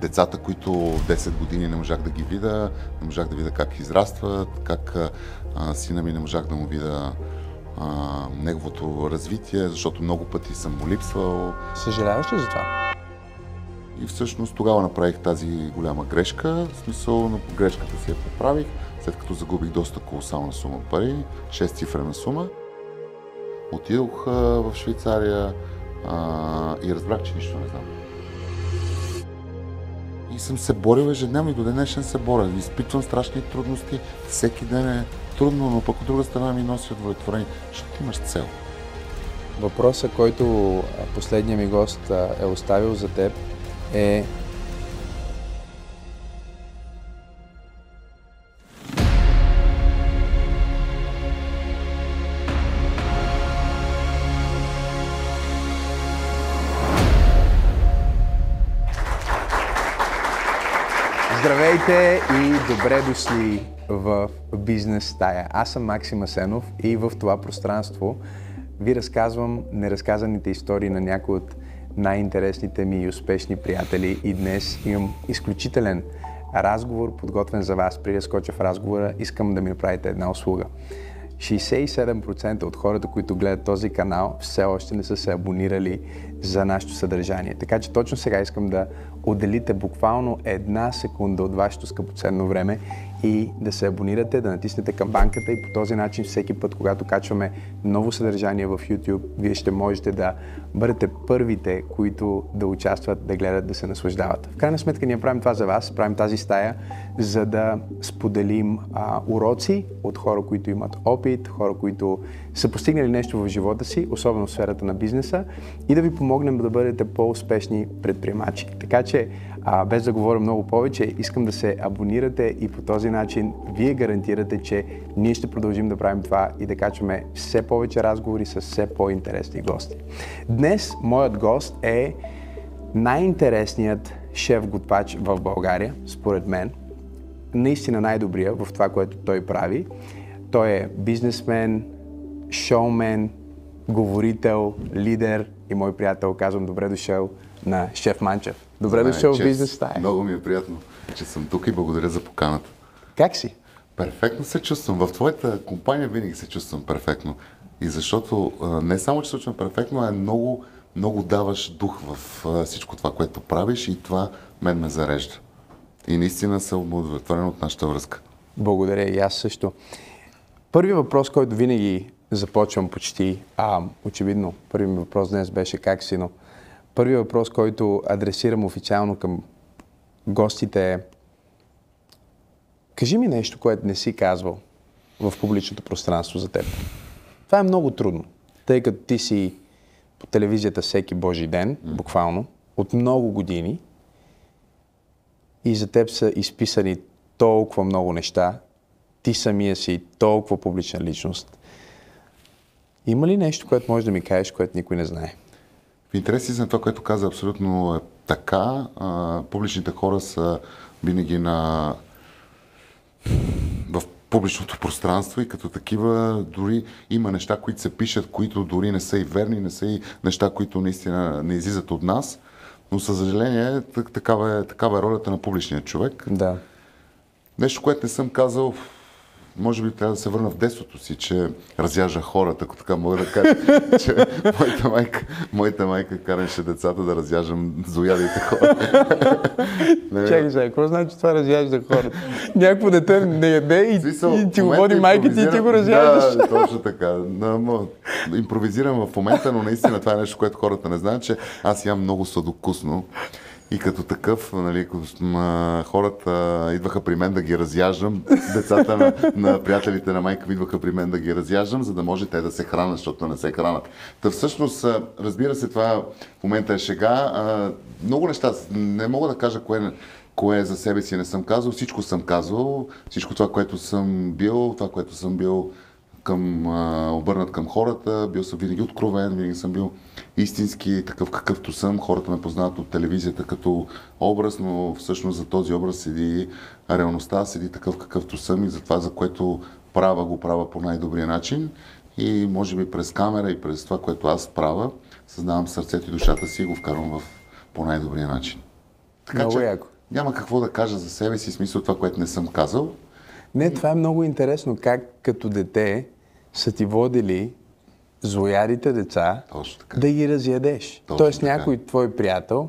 децата, които 10 години не можах да ги видя, не можах да видя как израстват, как а, сина ми не можах да му видя а, неговото развитие, защото много пъти съм му липсвал. Съжаляваш ли за това? И всъщност тогава направих тази голяма грешка. В смисъл на грешката си я поправих, след като загубих доста колосална сума пари, 6 цифрена сума. Отидох в Швейцария а, и разбрах, че нищо не знам. И съм се борил ежедневно и до днешен се боря. Изпитвам страшни трудности. Всеки ден е трудно, но пък от друга страна ми носи удовлетворение, защото имаш цел. Въпросът, който последният ми гост е оставил за теб е Здравейте и добре дошли в Бизнес стая. Аз съм Максим Асенов и в това пространство ви разказвам неразказаните истории на някои от най-интересните ми и успешни приятели и днес имам изключителен разговор, подготвен за вас. Преди да скоча в разговора, искам да ми направите една услуга. 67% от хората, които гледат този канал, все още не са се абонирали за нашето съдържание. Така че точно сега искам да отделите буквално една секунда от вашето скъпоценно време и да се абонирате, да натиснете камбанката и по този начин всеки път, когато качваме ново съдържание в YouTube, вие ще можете да бъдете първите, които да участват, да гледат, да се наслаждават. В крайна сметка ние правим това за вас, правим тази стая, за да споделим а, уроци от хора, които имат опит, хора, които са постигнали нещо в живота си, особено в сферата на бизнеса и да ви помогнем да бъдете по-успешни предприемачи. Така че а, без да говоря много повече, искам да се абонирате и по този начин вие гарантирате, че ние ще продължим да правим това и да качваме все повече разговори с все по-интересни гости. Днес моят гост е най-интересният шеф-готвач в България, според мен. Наистина най-добрия в това, което той прави. Той е бизнесмен, шоумен, говорител, лидер и мой приятел. Казвам добре дошъл на Шеф Манчев. Добре Знае, дошъл в бизнес стая. Много ми е приятно, че съм тук и благодаря за поканата. Как си? Перфектно се чувствам. В твоята компания винаги се чувствам перфектно. И защото не само, че се чувствам перфектно, а е много, много даваш дух в всичко това, което правиш и това мен ме зарежда. И наистина съм удовлетворен от нашата връзка. Благодаря и аз също. Първият въпрос, който винаги започвам почти, а очевидно, първият въпрос днес беше как си, но първият въпрос, който адресирам официално към гостите е Кажи ми нещо, което не си казвал в публичното пространство за теб. Това е много трудно, тъй като ти си по телевизията всеки Божи ден, буквално, от много години и за теб са изписани толкова много неща, ти самия си толкова публична личност. Има ли нещо, което можеш да ми кажеш, което никой не знае? В интерес на това, което каза, абсолютно е така. А, публичните хора са винаги на в публичното пространство и като такива дори има неща, които се пишат, които дори не са и верни, не са и неща, които наистина не излизат от нас. Но със съжаление, так- такава е, такава е ролята на публичния човек. Да. Нещо, което не съм казал, може би трябва да се върна в детството си, че разяжа хората, ако така мога да кажа, че моята майка, моята майка караше децата да разяжам зоядите хора. Не, Чакай сега, какво значи това разяжда хората? Някакво дете не яде и, Смисъл, и ти го води майка ти и ти го разяждаш. Да, точно така. Но, импровизирам в момента, но наистина това е нещо, което хората не знаят, че аз ям много сладокусно. И като такъв, нали, хората идваха при мен да ги разяждам, децата на, на приятелите на майка ми идваха при мен да ги разяждам, за да може те да се хранят, защото не се хранят. Та всъщност, разбира се, това в момента е шега. Много неща, не мога да кажа кое, кое за себе си не съм казал, всичко съм казвал, всичко това, което съм бил, това, което съм бил към, а, обърнат към хората, бил съм винаги откровен, винаги съм бил истински такъв какъвто съм. Хората ме познават от телевизията като образ, но всъщност за този образ седи реалността, седи такъв какъвто съм и за това, за което правя, го правя по най-добрия начин. И може би през камера и през това, което аз правя, съзнавам сърцето и душата си и го вкарвам в по най-добрия начин. Така Много че яко. няма какво да кажа за себе си, смисъл това, което не съм казал. Не, това е много интересно. Как като дете са ти водили злоядите деца да ги разядеш. Точно Тоест така. някой твой приятел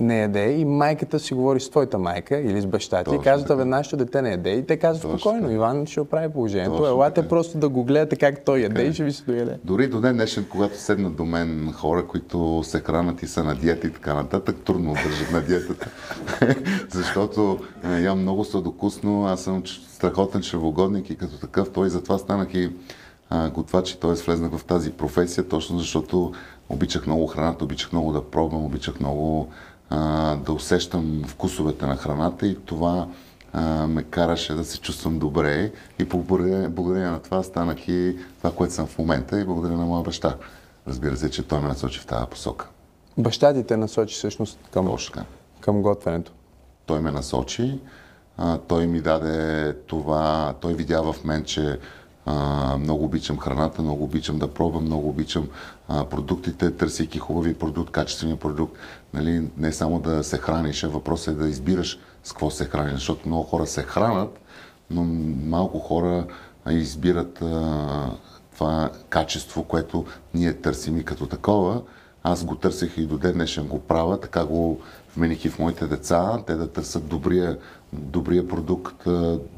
не яде и майката си говори с твоята майка или с баща ти и казват, абе, нашето дете не яде. И те казват Точно спокойно, така. Иван ще оправи положението. Точно Елате така. просто да го гледате как той яде и ще ви се дояде. Дори до ден днешен, когато седнат до мен хора, които се хранат и са на диета и така нататък, трудно държат на диетата. Защото е, ям много сладокусно, аз съм страхотен чревогодник и като такъв той затова станах и а, готвач и т.е. влезнах в тази професия, точно защото обичах много храната, обичах много да пробвам, обичах много а, да усещам вкусовете на храната и това а, ме караше да се чувствам добре и благодарение, благодарение на това станах и това, което съм в момента и благодаря на моя баща. Разбира се, че той ме насочи в тази посока. Баща ти те насочи всъщност към, към готвенето. Той ме насочи, той ми даде това, той видя в мен, че а, много обичам храната, много обичам да пробвам, много обичам а, продуктите, търсейки хубави продукт, качествения продукт. Нали, не само да се храниш, а въпросът е да избираш с какво се храниш, защото много хора се хранат, но малко хора избират а, това качество, което ние търсим и като такова. Аз го търсех и до ден днешен го правя, така го вмених и в моите деца, те да търсят добрия, добрия продукт,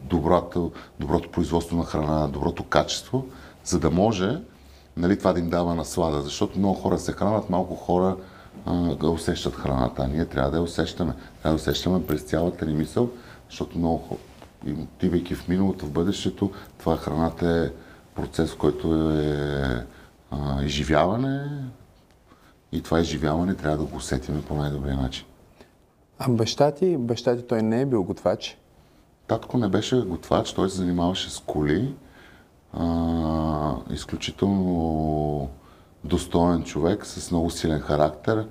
доброто, доброто производство на храна, доброто качество, за да може нали, това да им дава наслада. Защото много хора се хранят, малко хора а, усещат храната, а ние трябва да я усещаме. Трябва да усещаме през цялата ни мисъл, защото много хора, отивайки в миналото, в бъдещето, това храната е процес, който е а, изживяване и това изживяване трябва да го усетиме по най-добрия начин. А баща ти, баща ти той не е бил готвач. Татко не беше готвач, той се занимаваше с коли. А, изключително достоен човек, с много силен характер.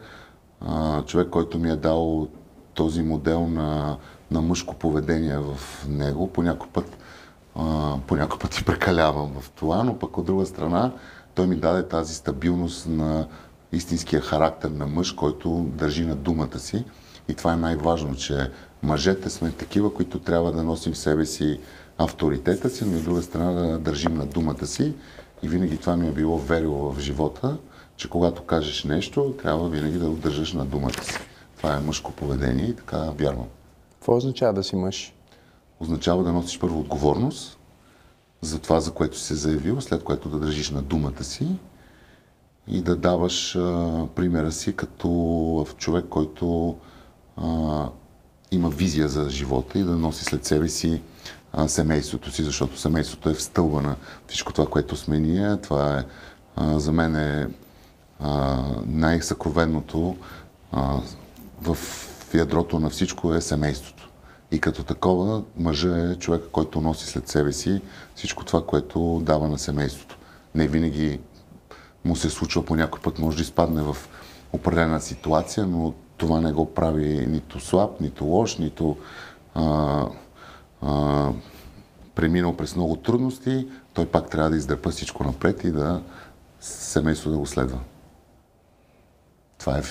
А, човек, който ми е дал този модел на, на мъжко поведение в него. По някой път, а, по път и прекалявам в това, но пък от друга страна той ми даде тази стабилност на истинския характер на мъж, който държи на думата си. И това е най-важно, че мъжете сме такива, които трябва да носим в себе си авторитета си, но от друга страна да държим на думата си. И винаги това ми е било верило в живота, че когато кажеш нещо, трябва винаги да го държиш на думата си. Това е мъжко поведение и така вярвам. Какво означава да си мъж? Означава да носиш първо отговорност за това, за което си се заявил, след което да държиш на думата си и да даваш а, примера си като човек, който а, има визия за живота и да носи след себе си а, семейството си, защото семейството е в стълба на всичко това, което сме ние. Това е, а, за мен е а, в ядрото на всичко е семейството. И като такова, мъжа е човек, който носи след себе си всичко това, което дава на семейството. Не винаги му се случва по някой път, може да изпадне в определена ситуация, но това не го прави нито слаб, нито лош, нито а, а, преминал през много трудности. Той пак трябва да издърпа всичко напред и да семейство да го следва. Това е,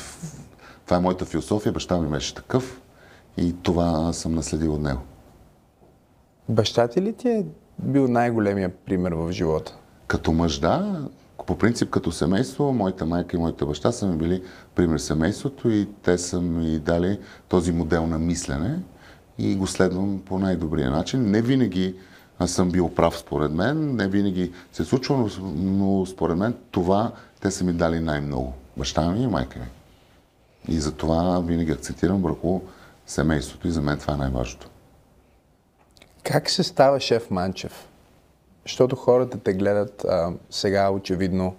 това е моята философия, баща ми беше такъв и това съм наследил от него. Баща ти ли ти е бил най-големия пример в живота? Като мъж, да. По принцип, като семейство, моята майка и моята баща са ми били пример семейството и те са ми дали този модел на мислене и го следвам по най-добрия начин. Не винаги съм бил прав според мен, не винаги се е случва, но, според мен това те са ми дали най-много. Баща ми и майка ми. И затова винаги акцентирам върху семейството и за мен това е най-важното. Как се става шеф Манчев? Защото хората те гледат а, сега очевидно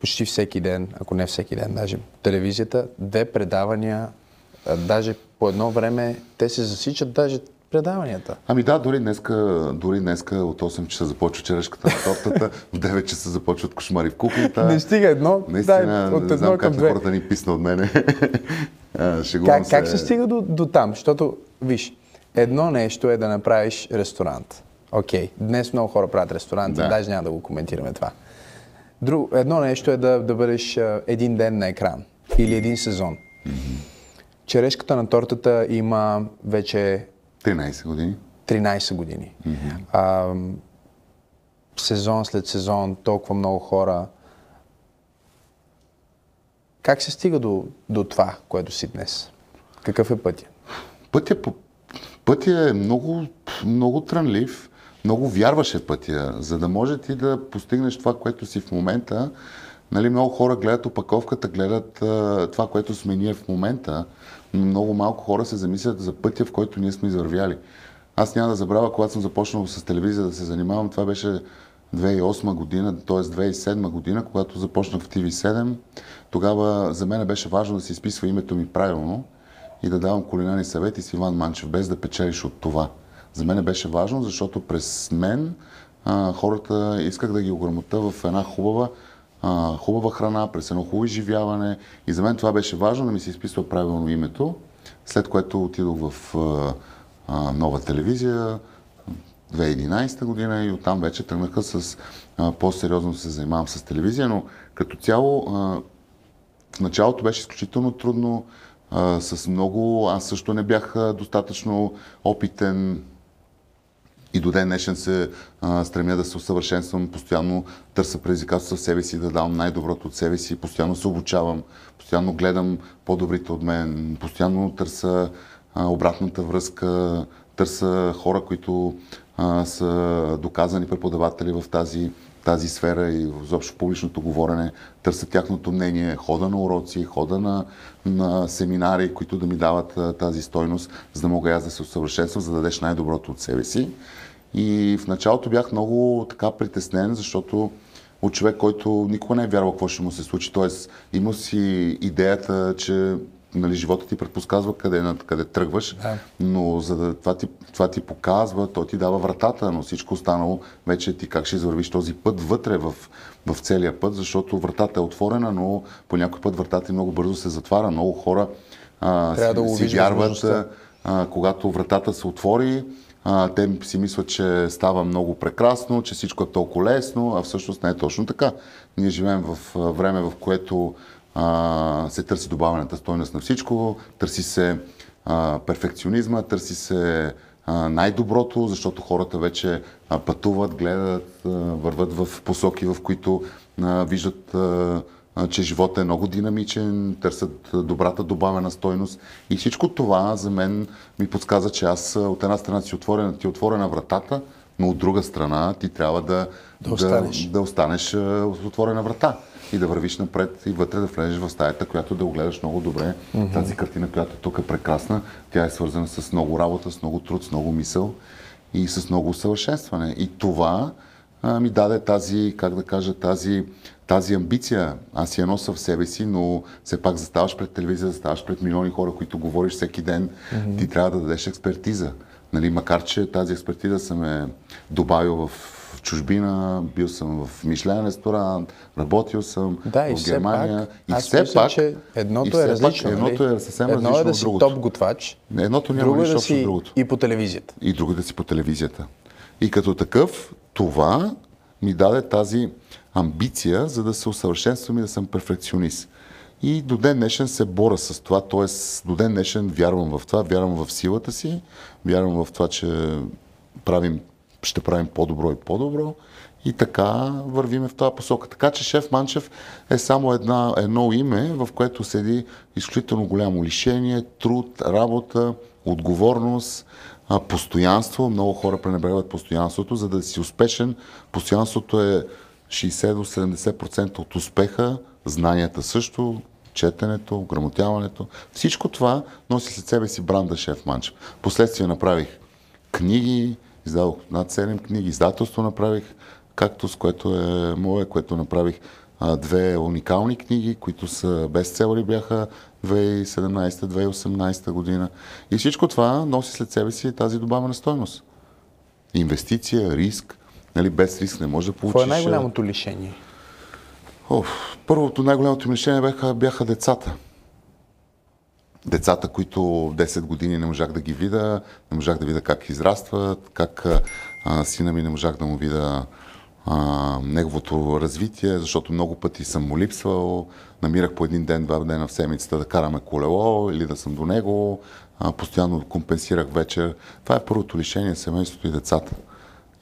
почти всеки ден, ако не всеки ден, даже телевизията, две предавания, а, даже по едно време те се засичат даже предаванията. Ами да, дори днеска, дори днеска от 8 часа започва черешката на тортата, в 9 часа започват кошмари в кухнята. Не стига едно, Наистина, дай, от не едно знам към как две. хората ни писна от мене. А, Как, как се стига до, до там? Защото, виж, едно нещо е да направиш ресторант. Окей, днес много хора правят ресторанти, Да. даже няма да го коментираме това. Друг, едно нещо е да, да бъдеш един ден на екран или един сезон. черешката на тортата има вече 13 години. 13 години. Mm-hmm. А, сезон след сезон, толкова много хора. Как се стига до, до това, което си днес? Какъв е пътя? Пътя, пътя е много, много трънлив, много вярваше пътя, за да може ти да постигнеш това, което си в момента. Нали, много хора гледат опаковката, гледат а, това, което сме ние в момента, но много малко хора се замислят за пътя, в който ние сме извървяли. Аз няма да забравя, когато съм започнал с телевизия да се занимавам, това беше 2008 година, т.е. 2007 година, когато започнах в TV7. Тогава за мен беше важно да си изписва името ми правилно и да давам кулинарни съвети с Иван Манчев, без да печелиш от това. За мен беше важно, защото през мен а, хората исках да ги ограмота в една хубава, а, хубава храна, през едно хубаво изживяване. И за мен това беше важно да ми се изписва правилно името, след което отидох в а, а, нова телевизия, 2011 година и оттам вече тръгнаха с а, по-сериозно се занимавам с телевизия, но като цяло а, в началото беше изключително трудно, а, с много, аз също не бях достатъчно опитен и до ден днешен се а, стремя да се усъвършенствам, постоянно търся предизвикателства в себе си, да давам най-доброто от себе си, постоянно се обучавам, постоянно гледам по-добрите от мен, постоянно търся а, обратната връзка, търся хора, които а, са доказани преподаватели в тази, тази сфера и изобщо публичното говорене, търся тяхното мнение, хода на уроци, хода на, на семинари, които да ми дават а, тази стойност, за да мога аз да се усъвършенствам, за да дадеш най-доброто от себе си. И в началото бях много така притеснен, защото от човек, който никога не е вярвал какво ще му се случи. Тоест, има си идеята, че нали, живота ти предпосказва къде, къде тръгваш, да. но за да, това, ти, това ти показва, то ти дава вратата, но всичко останало вече ти как ще извървиш този път вътре в, в целия път, защото вратата е отворена, но по някой път вратата много бързо се затваря. Много хора а, си, да си вярват, а, когато вратата се отвори, а, те си мислят, че става много прекрасно, че всичко е толкова лесно, а всъщност не е точно така. Ние живеем в време, в което а, се търси добавената стойност на всичко, търси се а, перфекционизма, търси се най-доброто, защото хората вече пътуват, гледат, върват в посоки, в които виждат че живота е много динамичен, търсят добрата добавена стойност. И всичко това за мен ми подсказа, че аз от една страна си отворена, ти е отворена вратата, но от друга страна ти трябва да, да, останеш. да, да останеш с отворена врата и да вървиш напред и вътре да влезеш в стаята, която да огледаш много добре. Mm-hmm. Тази картина, която тук е прекрасна, тя е свързана с много работа, с много труд, с много мисъл и с много усъвършенстване. И това а, ми даде тази, как да кажа, тази, тази амбиция. Аз я нося в себе си, но все пак заставаш пред телевизия, заставаш пред милиони хора, които говориш всеки ден. Mm-hmm. Ти трябва да дадеш експертиза. Нали, макар, че тази експертиза съм е добавил в чужбина, бил съм в Мишлен ресторант, работил съм да, в Германия. И аз все мисля, пак, че едното е различно. Пак, едното е съвсем едно различно е да си другото. топ готвач, едното няма друго е нищо да си другото. и по телевизията. И друго да си по телевизията. И като такъв, това ми даде тази амбиция, за да се усъвършенствам и да съм перфекционист. И до ден днешен се боря с това, т.е. до ден днешен вярвам в това, вярвам в силата си, вярвам в това, че правим, ще правим по-добро и по-добро и така вървиме в тази посока. Така че шеф Манчев е само една, едно име, в което седи изключително голямо лишение, труд, работа, отговорност, постоянство. Много хора пренебрегват постоянството. За да си успешен, постоянството е 60 до 70% от успеха, знанията също, четенето, грамотяването. Всичко това носи след себе си бранда Шеф Манчев. Последствие направих книги, издадох над 7 книги, издателство направих, както с което е мое, което направих а, две уникални книги, които са бестселери бяха 2017-2018 година. И всичко това носи след себе си тази добавена стойност. Инвестиция, риск. Нали, без риск не може да получиш... Какво е най-голямото лишение? Оф, първото най-голямото лишение бяха, бяха децата. Децата, които 10 години не можах да ги видя, не можах да видя как израстват, как а, сина ми не можах да му видя а, неговото развитие, защото много пъти съм му липсвал. Намирах по един ден, два дена в седмицата да караме колело или да съм до него. А, постоянно компенсирах вечер. Това е първото лишение семейството и децата.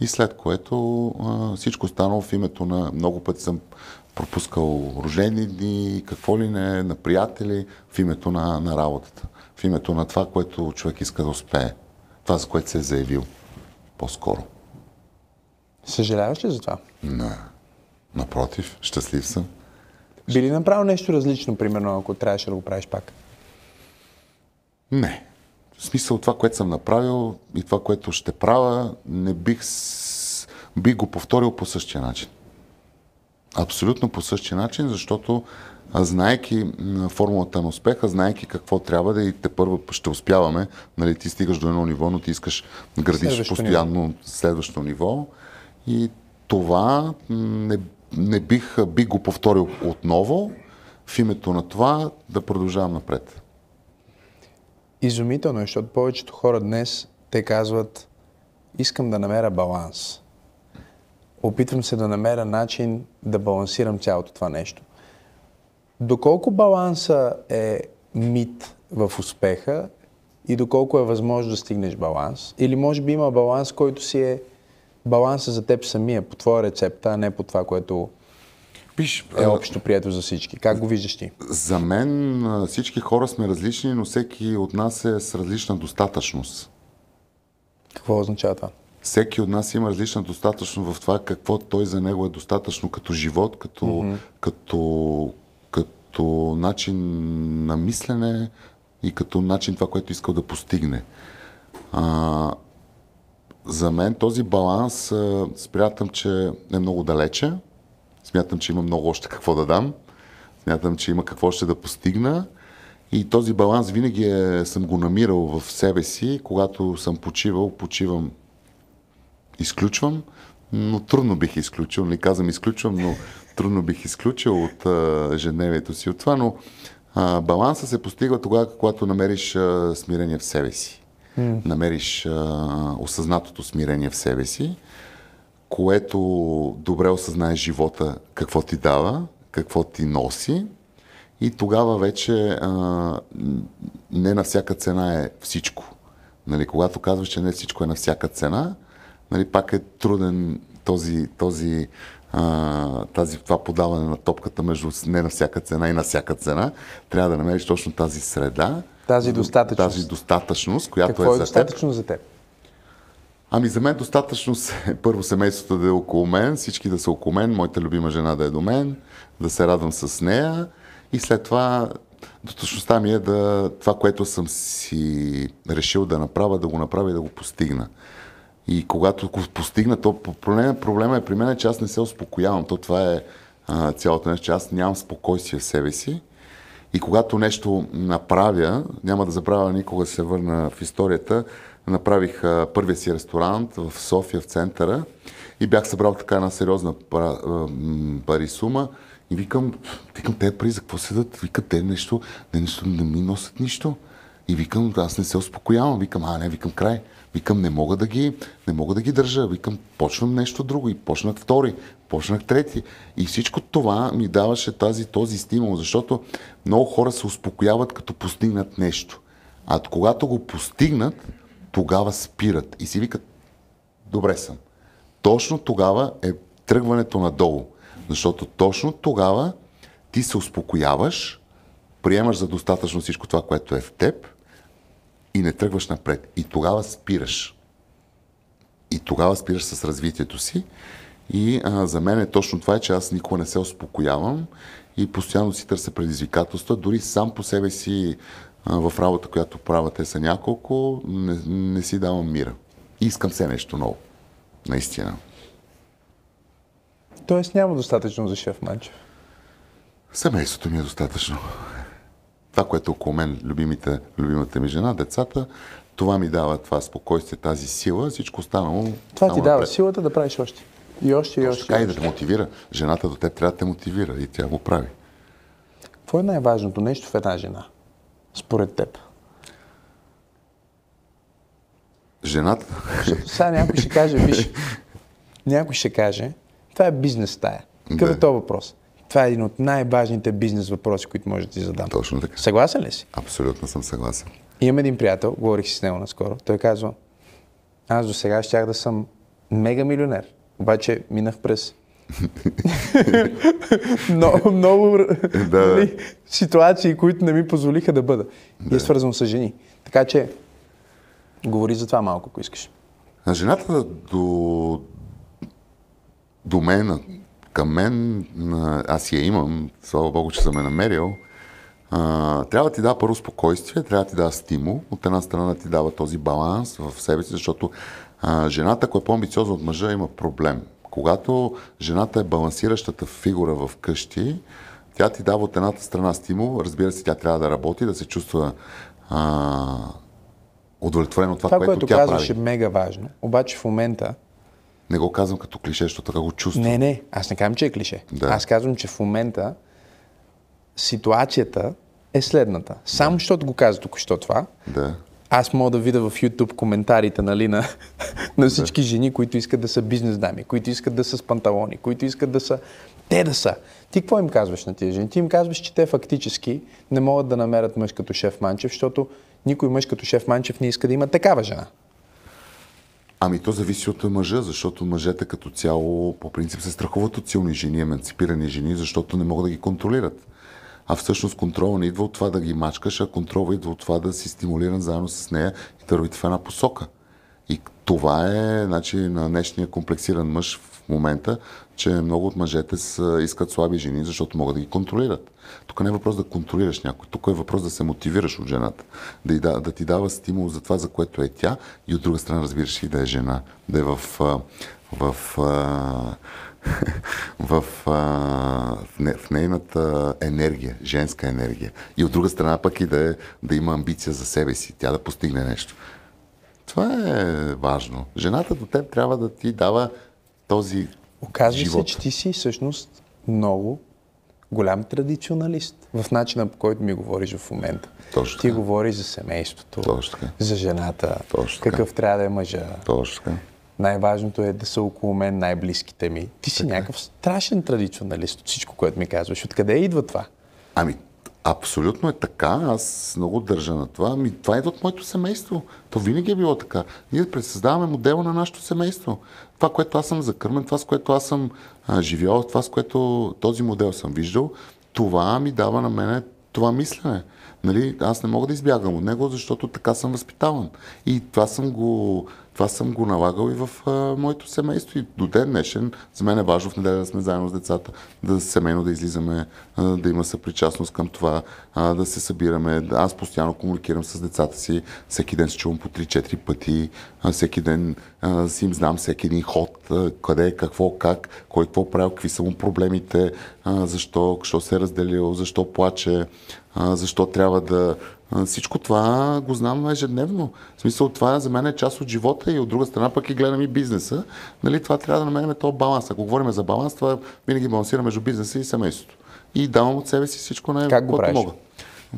И след което а, всичко останало в името на... Много пъти съм пропускал рождени дни, какво ли не, на приятели, в името на, на работата. В името на това, което човек иска да успее. Това, за което се е заявил по-скоро. Съжаляваш ли за това? Не. Напротив, щастлив съм. Би ли направил нещо различно, примерно, ако трябваше да го правиш пак? Не. В смисъл това, което съм направил и това, което ще правя, не бих, бих го повторил по същия начин. Абсолютно по същия начин, защото знаеки формулата на успеха, знаеки какво трябва да и те първо ще успяваме, нали, ти стигаш до едно ниво, но ти искаш градиш Следващо постоянно ниво. следващо ниво. И това не, не бих, бих го повторил отново в името на това да продължавам напред. Изумително е, защото повечето хора днес те казват искам да намеря баланс. Опитвам се да намеря начин да балансирам цялото това нещо. Доколко баланса е мит в успеха и доколко е възможно да стигнеш баланс? Или може би има баланс, който си е баланса за теб самия, по твоя рецепта, а не по това, което Виж, е общо прието за всички. Как го виждаш ти? за мен всички хора сме различни, но всеки от нас е с различна достатъчност. Какво означава това? Всеки от нас има различна достатъчност в това какво той за него е достатъчно като живот, като, mm-hmm. като, като начин на мислене и като начин това, което искал да постигне. А, за мен този баланс смятам, че е много далече. Смятам, че има много още какво да дам. Смятам, че има какво още да постигна. И този баланс винаги е, съм го намирал в себе си. Когато съм почивал, почивам, изключвам, но трудно бих изключил. Не казвам изключвам, но трудно бих изключил от ежедневието си от това, но а, баланса се постига тогава, когато намериш а, смирение в себе си. Намериш а, осъзнатото смирение в себе си, което добре осъзнае живота, какво ти дава, какво ти носи. И тогава вече а, не на всяка цена е всичко. Нали, когато казваш, че не всичко е на всяка цена, нали, пак е труден този, този, а, тази, това подаване на топката между не на всяка цена и на всяка цена. Трябва да намериш точно тази среда. Тази достатъчност. Тази достатъчност, която Какво е, е за достатъчно теб. за теб? Ами за мен достатъчно е първо семейството да е около мен, всички да са около мен, моята любима жена да е до мен, да се радвам с нея и след това достатъчността ми е да това, което съм си решил да направя, да го направя и да го постигна. И когато го постигна, то проблема, проблема е при мен, че аз не се успокоявам. То това е а, цялото нещо, че аз нямам спокойствие в себе си. И когато нещо направя, няма да забравя никога се върна в историята, направих първия си ресторант в София, в центъра и бях събрал така една сериозна пари сума и викам, викам, те пари за какво седат? Викат, те нещо, не, нещо, не ми носят нищо. И викам, аз не се успокоявам. Викам, а не, викам край. Викам, не мога да ги, не мога да ги държа. Викам, почвам нещо друго. И почнах втори, почнах трети. И всичко това ми даваше тази, този стимул, защото много хора се успокояват, като постигнат нещо. А когато го постигнат, тогава спират и си викат, добре съм. Точно тогава е тръгването надолу. Защото точно тогава ти се успокояваш, приемаш за достатъчно всичко това, което е в теб и не тръгваш напред. И тогава спираш. И тогава спираш с развитието си. И а, за мен е точно това, е, че аз никога не се успокоявам и постоянно си търся предизвикателства. Дори сам по себе си а, в работа, която правя, те са няколко, не, не си давам мира. Искам се нещо ново. Наистина. Тоест няма достатъчно за шеф Манчев. Семейството ми е достатъчно. Това, което е около мен, любимите, любимата ми жена, децата, това ми дава това спокойствие, тази сила, всичко останало. Това ти дава напред. силата да правиш още. И още, и още. така и да те мотивира. Жената до теб трябва да те мотивира и тя го прави. Какво е най-важното нещо в една жена? Според теб. Жената, Сега някой ще каже, виж, някой ще каже, Това е бизнес стая. Какъв Да. е този въпрос? Това е един от най-важните бизнес въпроси, които може да ти задам. Точно така. Съгласен ли си? Абсолютно съм съгласен. Имам един приятел, говорих си с него наскоро. Той казва, аз до сега щях да съм мега милионер. Обаче минах през много, много да. нали, ситуации, които не ми позволиха да бъда. И е свързано с жени. Така че, говори за това малко, ако искаш. А жената до, до мен, към мен, аз я имам, слава Богу, че съм я намерил, а, трябва да ти дава първо спокойствие, трябва да ти дава стимул, от една страна да ти дава този баланс в себе си, защото а, жената, ако е по-амбициозна от мъжа, има проблем. Когато жената е балансиращата фигура в къщи, тя ти дава от едната страна стимул, разбира се, тя трябва да работи, да се чувства а, удовлетворена от това, Това, което, което тя казваш прави. е мега важно. Обаче в момента Не го казвам като клише, защото така го чувствам. Не, не, аз не казвам, че е клише. Да. Аз казвам, че в момента ситуацията е следната. Само защото го каза току-що това, Да. Аз мога да видя в YouTube коментарите нали, на, на всички жени, които искат да са бизнес дами, които искат да са с панталони, които искат да са... Те да са. Ти какво им казваш на тия жени? Ти им казваш, че те фактически не могат да намерят мъж като шеф Манчев, защото никой мъж като шеф Манчев не иска да има такава жена. Ами то зависи от мъжа, защото мъжете като цяло по принцип се страхуват от силни жени, емансипирани жени, защото не могат да ги контролират. А всъщност контрола не идва от това да ги мачкаш, а контрола идва от това да си стимулиран заедно с нея и да в една посока. И това е значи, на днешния комплексиран мъж в момента, че много от мъжете са, искат слаби жени, защото могат да ги контролират. Тук не е въпрос да контролираш някой, тук е въпрос да се мотивираш от жената, да, да, да ти дава стимул за това, за което е тя и от друга страна разбираш и да е жена, да е в, в, а, в, а, в, не, в нейната енергия, женска енергия. И от друга страна пък и да, е, да има амбиция за себе си, тя да постигне нещо. Това е важно. Жената до теб трябва да ти дава този Оказва живот. се, че ти си всъщност много голям традиционалист в начина по който ми говориш в момента. Точно ти говориш за семейството, Точно така. за жената, Точно така. какъв трябва да е мъжа. Точно така. Най-важното е да са около мен най-близките ми. Ти си някакъв страшен традиционалист от всичко, което ми казваш. Откъде идва това? Ами, абсолютно е така. Аз много държа на това. Ами, това идва от моето семейство. То винаги е било така. Ние пресъздаваме модела на нашето семейство. Това, което аз съм закърмен, това, с което аз съм а, живял, това, с което този модел съм виждал, това ми дава на мене това мислене. Нали, аз не мога да избягам от него, защото така съм възпитаван. И това съм го, това съм го налагал и в а, моето семейство. И до ден днешен за мен е важно в неделя да сме заедно с децата, да семейно да излизаме, а, да има съпричастност към това, а, да се събираме. Аз постоянно комуникирам с децата си, всеки ден се чувам по 3-4 пъти, а, всеки ден а, си им знам всеки един ход, а, къде, какво, как, кой какво правил, какви са му проблемите, а, защо, защо се е разделил, защо плаче, а, защо трябва да... Всичко това го знам ежедневно. В смисъл, това за мен е част от живота и от друга страна пък и гледам и бизнеса. Нали, това трябва да намерим този баланс. Ако говорим за баланс, това винаги балансира между бизнеса и семейството. И давам от себе си всичко най Как го правиш? мога.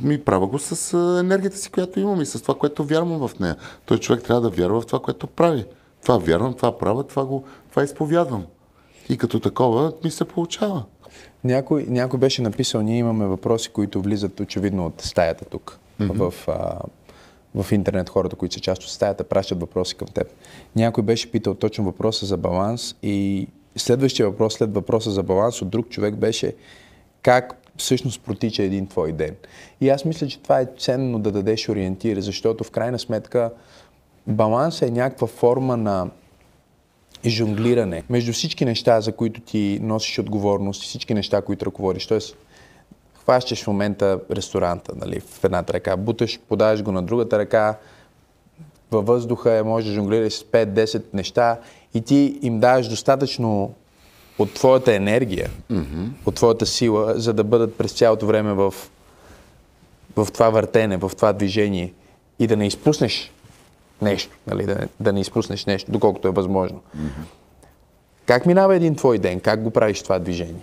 Ми правя го с енергията си, която имам и с това, което вярвам в нея. Той човек трябва да вярва в това, което прави. Това вярвам, това правя, това, го, това изповядвам. И като такова ми се получава. Някой, някой беше написал, ние имаме въпроси, които влизат очевидно от стаята тук. Mm-hmm. В, а, в интернет хората, които са част от стаята, пращат въпроси към теб. Някой беше питал точно въпроса за баланс и следващия въпрос след въпроса за баланс от друг човек беше как всъщност протича един твой ден. И аз мисля, че това е ценно да дадеш ориентир, защото в крайна сметка баланс е някаква форма на жонглиране между всички неща, за които ти носиш отговорност и всички неща, които ръководиш. Тоест, хващаш в момента ресторанта, нали, в едната ръка, буташ, подаваш го на другата ръка, във въздуха е, може да жонглираш с 5-10 неща и ти им даваш достатъчно от твоята енергия, mm-hmm. от твоята сила, за да бъдат през цялото време в, в това въртене, в това движение и да не изпуснеш нещо, нали, да, не, да не изпуснеш нещо, доколкото е възможно. Mm-hmm. Как минава един твой ден? Как го правиш това движение?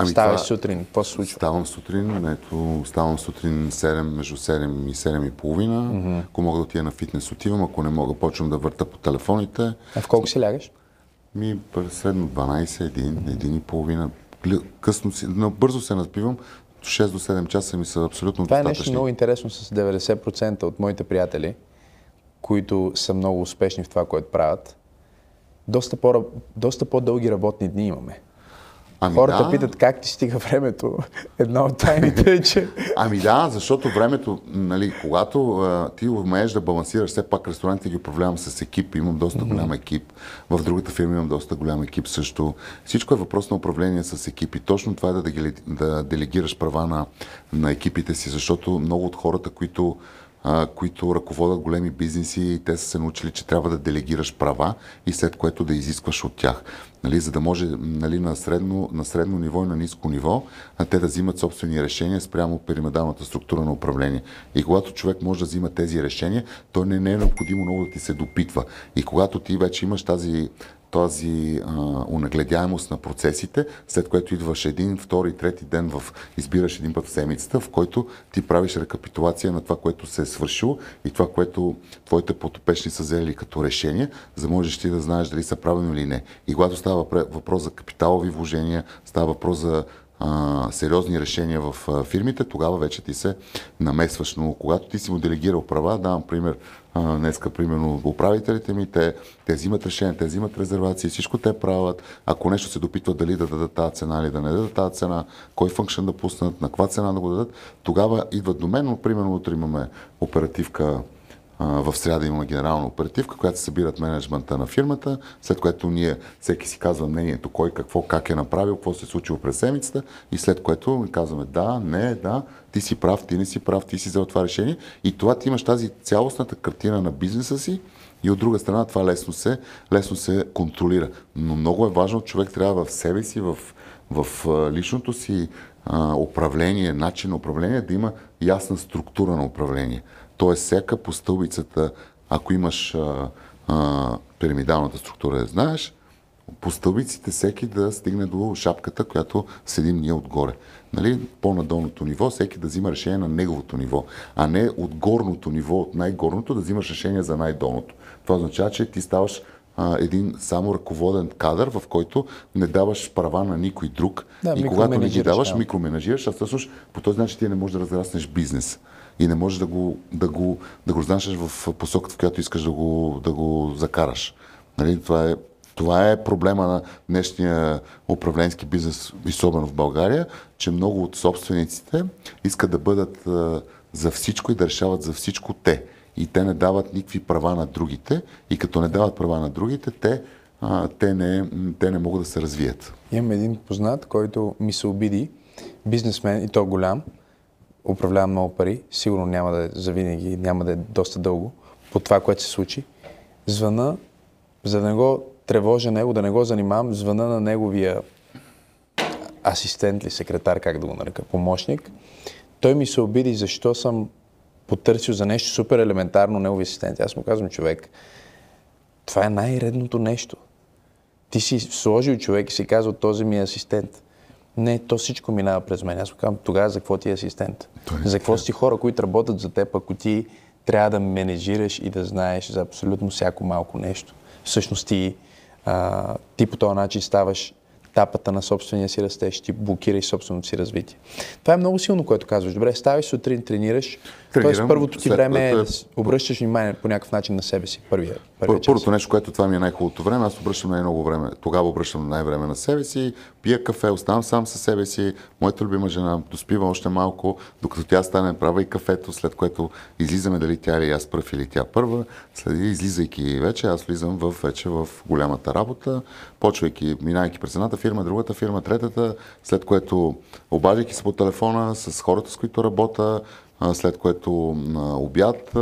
Ами Ставаш това- сутрин, какво се случва? Ставам сутрин, ето, ставам сутрин 7, между 7 и 7 и половина. Mm-hmm. Ако мога да отида на фитнес, отивам. Ако не мога, почвам да върта по телефоните. А в колко си лягаш? Ми средно 12, един, един и половина. Късно си, бързо се напивам, 6 до 7 часа ми са абсолютно Това достатъчни. е нещо много интересно с 90% от моите приятели, които са много успешни в това, което правят. Доста, по, доста по-дълги работни дни имаме. Ами Хората да. питат как ти стига времето. Една от тайните е, че... Ами да, защото времето, нали, когато а, ти умееш да балансираш, все пак ресторантите ги управлявам с екип, имам доста mm-hmm. голям екип, в другата фирма имам доста голям екип също. Всичко е въпрос на управление с екипи. Точно това е да, да, да делегираш права на, на екипите си, защото много от хората, които които ръководят големи бизнеси, те са се научили, че трябва да делегираш права и след което да изискваш от тях. Нали, за да може нали, на, средно, на средно ниво и на ниско ниво а те да взимат собствени решения спрямо пирамидалната структура на управление. И когато човек може да взима тези решения, то не, не е необходимо много да ти се допитва. И когато ти вече имаш тази тази а, унагледяемост на процесите, след което идваш един, втори, трети ден в избираш един път в седмицата, в който ти правиш рекапитулация на това, което се е свършило и това, което твоите потопечни са взели като решение, за можеш ти да знаеш дали са правилно или не. И когато става въпрос за капиталови вложения, става въпрос за а, сериозни решения в а, фирмите, тогава вече ти се намесваш. Но когато ти си му делегирал права, давам пример, а, днеска, примерно, управителите ми, те, те взимат решения, те взимат резервации, всичко те правят. Ако нещо се допитват дали да дадат тази цена или да не дадат тази цена, кой функшен да пуснат, на каква цена да го дадат, тогава идват до мен, но примерно утре имаме оперативка в среда имаме генерална оперативка, която се събират менеджмента на фирмата, след което ние всеки си казва мнението, кой какво, как е направил, какво се е случило през седмицата и след което казваме да, не, да, ти си прав, ти не си прав, ти си взел това решение и това ти имаш тази цялостната картина на бизнеса си и от друга страна това лесно се, лесно се контролира. Но много е важно, човек трябва в себе си, в, в личното си а, управление, начин на управление да има ясна структура на управление. Тоест, всяка по стълбицата, ако имаш а, а, пирамидалната структура, знаеш, по стълбиците всеки да стигне до шапката, която седим ние отгоре. Нали? По-надолното ниво, всеки да взима решение на неговото ниво, а не от горното ниво, от най-горното, да взимаш решение за най-долното. Това означава, че ти ставаш а, един само ръководен кадър, в който не даваш права на никой друг. Да, и когато не ги даваш, да. микроменажираш, а всъщност по този начин ти не можеш да разраснеш бизнес и не можеш да го, да го, да го разнасяш в посоката, в която искаш да го, да го закараш. Нали? Това, е, това е проблема на днешния управленски бизнес, особено в България, че много от собствениците искат да бъдат за всичко и да решават за всичко те. И те не дават никакви права на другите. И като не дават права на другите, те, а, те, не, те не могат да се развият. Имам един познат, който ми се обиди, бизнесмен и то голям, управлява много пари, сигурно няма да е завинаги, няма да е доста дълго, по това, което се случи. Звъна, за да не го тревожа него, да не го занимавам, звъна на неговия асистент или секретар, как да го нарека, помощник. Той ми се обиди защо съм потърсил за нещо супер елементарно негови асистент. Аз му казвам, човек, това е най-редното нещо. Ти си сложил човек и си казал, този ми е асистент. Не, то всичко минава през мен. Аз му казвам, тогава за какво ти е асистент? Той е за какво си хора, които работят за теб, ако ти трябва да менежираш и да знаеш за абсолютно всяко малко нещо. Всъщност ти, а, ти по този начин ставаш тапата на собствения си растеж, ти блокираш собственото си развитие. Това е много силно, което казваш. Добре, ставаш сутрин, тренираш. Тренирам, Тоест първото ти време е да е- обръщаш внимание по някакъв начин на себе си. Първия, Пър, първия час. първото нещо, което това ми е най-хубавото време, аз обръщам най-много време. Тогава обръщам най-време на себе си, пия кафе, оставам сам със себе си, моята любима жена доспива още малко, докато тя стане права и кафето, след което излизаме дали тя или аз пръв или тя първа. След излизайки вече, аз влизам в, вече в голямата работа, почвайки, минайки през едната фирма, другата фирма, третата, след което обаждайки се по телефона с хората, с които работя, след което обяд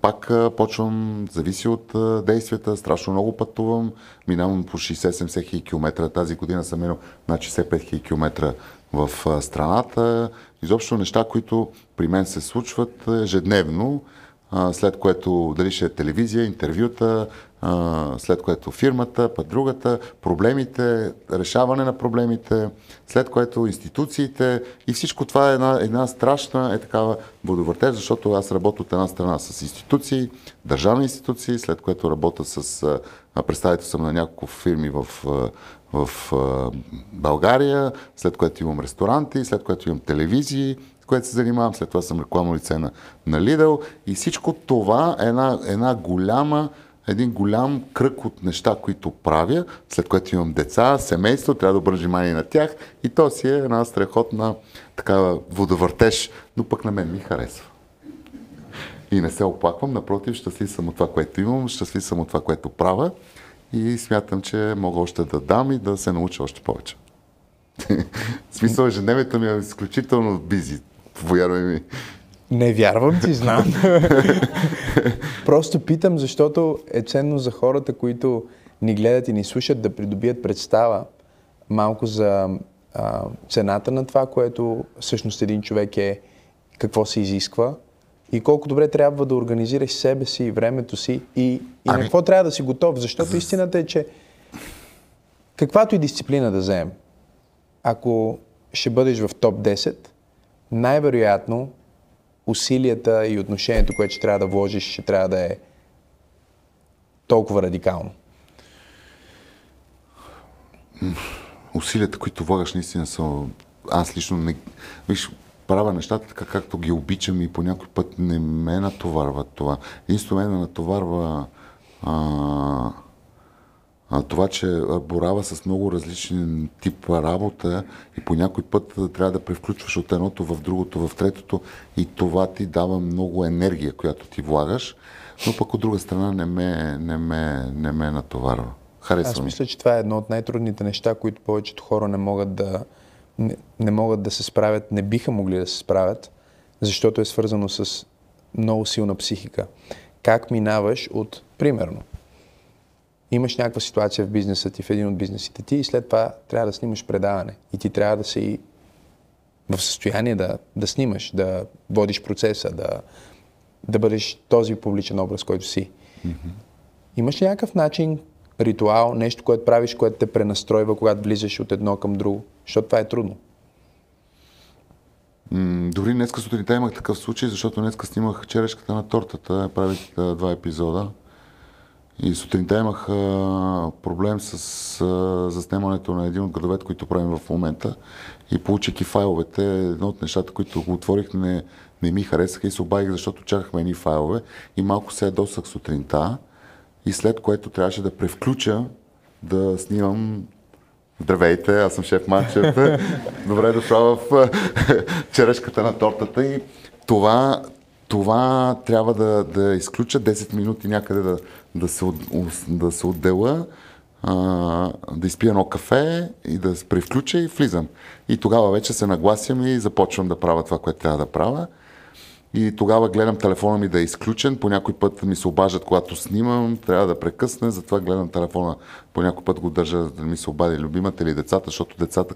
пак почвам, зависи от действията, страшно много пътувам, минавам по 60-70 хиляди километра, тази година съм минал на 65 хиляди километра в страната, изобщо неща, които при мен се случват ежедневно, след което дали ще е телевизия, интервюта, а, след което фирмата, път другата, проблемите, решаване на проблемите, след което институциите и всичко това е една, една страшна е такава водовъртеж, защото аз работя от една страна с институции, държавни институции, след което работя с а, представител съм на няколко фирми в, в, в България, след което имам ресторанти, след което имам телевизии, което се занимавам. След това съм рекламно лице на, на Lidl. И всичко това е една, една голяма, един голям кръг от неща, които правя, след което имам деца, семейство, трябва да обържа внимание на тях и то си е една страхотна такава водовъртеж, но пък на мен ми харесва. И не се оплаквам, напротив, щастлив съм от това, което имам, щастлив съм от това, което правя и смятам, че мога още да дам и да се науча още повече. Смисъл, ежедневието ми е изключително бизи. Повярвай ми. Не вярвам ти, знам. Просто питам, защото е ценно за хората, които ни гледат и ни слушат, да придобият представа малко за а, цената на това, което всъщност един човек е, какво се изисква и колко добре трябва да организираш себе си и времето си и, и ами... на какво трябва да си готов. Защото истината е, че каквато и дисциплина да вземем, ако ще бъдеш в топ 10, най-вероятно усилията и отношението, което ще трябва да вложиш, ще трябва да е толкова радикално. Усилията, които влагаш, наистина са... Аз лично не... Виж, правя нещата така, както ги обичам и по някой път не ме натоварва това. Единствено ме натоварва а, а, това, че борава с много различни тип работа и по някой път трябва да превключваш от едното в другото, в третото и това ти дава много енергия, която ти влагаш, но пък от друга страна не ме, не ме, не ме натоварва. Харесва Аз мисля, че това е едно от най-трудните неща, които повечето хора не могат да, не, не могат да се справят, не биха могли да се справят, защото е свързано с много силна психика. Как минаваш от, примерно, имаш някаква ситуация в бизнеса ти, в един от бизнесите ти и след това трябва да снимаш предаване. И ти трябва да си в състояние да, да снимаш, да водиш процеса, да, да бъдеш този публичен образ, който си. Mm-hmm. Имаш ли някакъв начин, ритуал, нещо, което правиш, което те пренастройва, когато влизаш от едно към друго? Защото това е трудно. М- дори днеска сутринта имах такъв случай, защото днеска снимах черешката на тортата, правих два епизода. И сутринта имах а, проблем с а, заснемането на един от градовете, които правим в момента. И получайки файловете, едно от нещата, които го отворих, не, не ми харесаха и се обадих, защото чакахме едни файлове. И малко се ядосах сутринта. И след което трябваше да превключа да снимам Здравейте, аз съм шеф Манчев. Добре дошла в черешката на тортата и това, това трябва да, да изключа 10 минути някъде да, да, се, да се отдела, а, да изпия едно кафе и да се превключа и влизам. И тогава вече се нагласям и започвам да правя това, което трябва да правя. И тогава гледам телефона ми да е изключен. По някой път ми се обаждат, когато снимам, трябва да прекъсне, затова гледам телефона. По някой път го държа да ми се обади любимата или децата, защото децата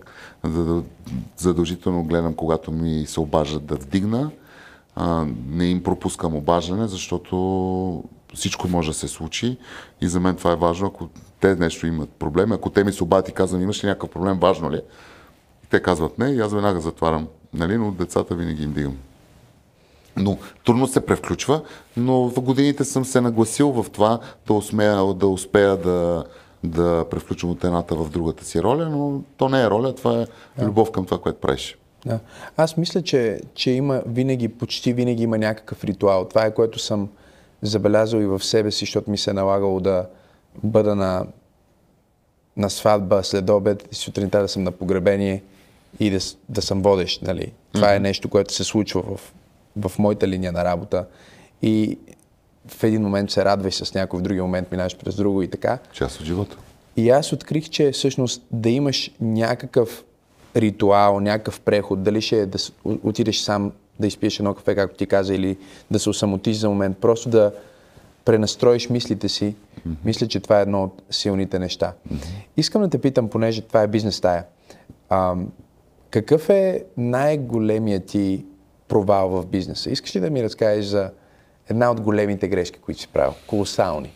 задължително гледам, когато ми се обаждат да вдигна. А, не им пропускам обаждане, защото всичко може да се случи и за мен това е важно, ако те нещо имат проблеми, ако те ми се обадят и казвам, имаш ли някакъв проблем, важно ли? Е? И те казват не и аз веднага затварям, нали? но децата винаги им дигам. Но трудно се превключва, но в годините съм се нагласил в това да, усмея, да успея да, да превключвам от едната в другата си роля, но то не е роля, това е да. любов към това, което правиш. Да. Аз мисля, че, че има винаги, почти винаги има някакъв ритуал. Това е което съм забелязал и в себе си, защото ми се е налагало да бъда на, на сватба след обед и сутринта да съм на погребение и да, да съм водещ. Нали? Това mm-hmm. е нещо, което се случва в, в моята линия на работа. И в един момент се радваш с някой, в другия момент минаваш през друго и така. Част от живота. И аз открих, че всъщност да имаш някакъв ритуал, някакъв преход, дали ще е да отидеш сам да изпиеш едно кафе, както ти каза, или да се осамотиш за момент, просто да пренастроиш мислите си, mm-hmm. мисля, че това е едно от силните неща. Mm-hmm. Искам да те питам, понеже това е бизнес тая. А, какъв е най-големият ти провал в бизнеса? Искаш ли да ми разкажеш за една от големите грешки, които си правил? Колосални.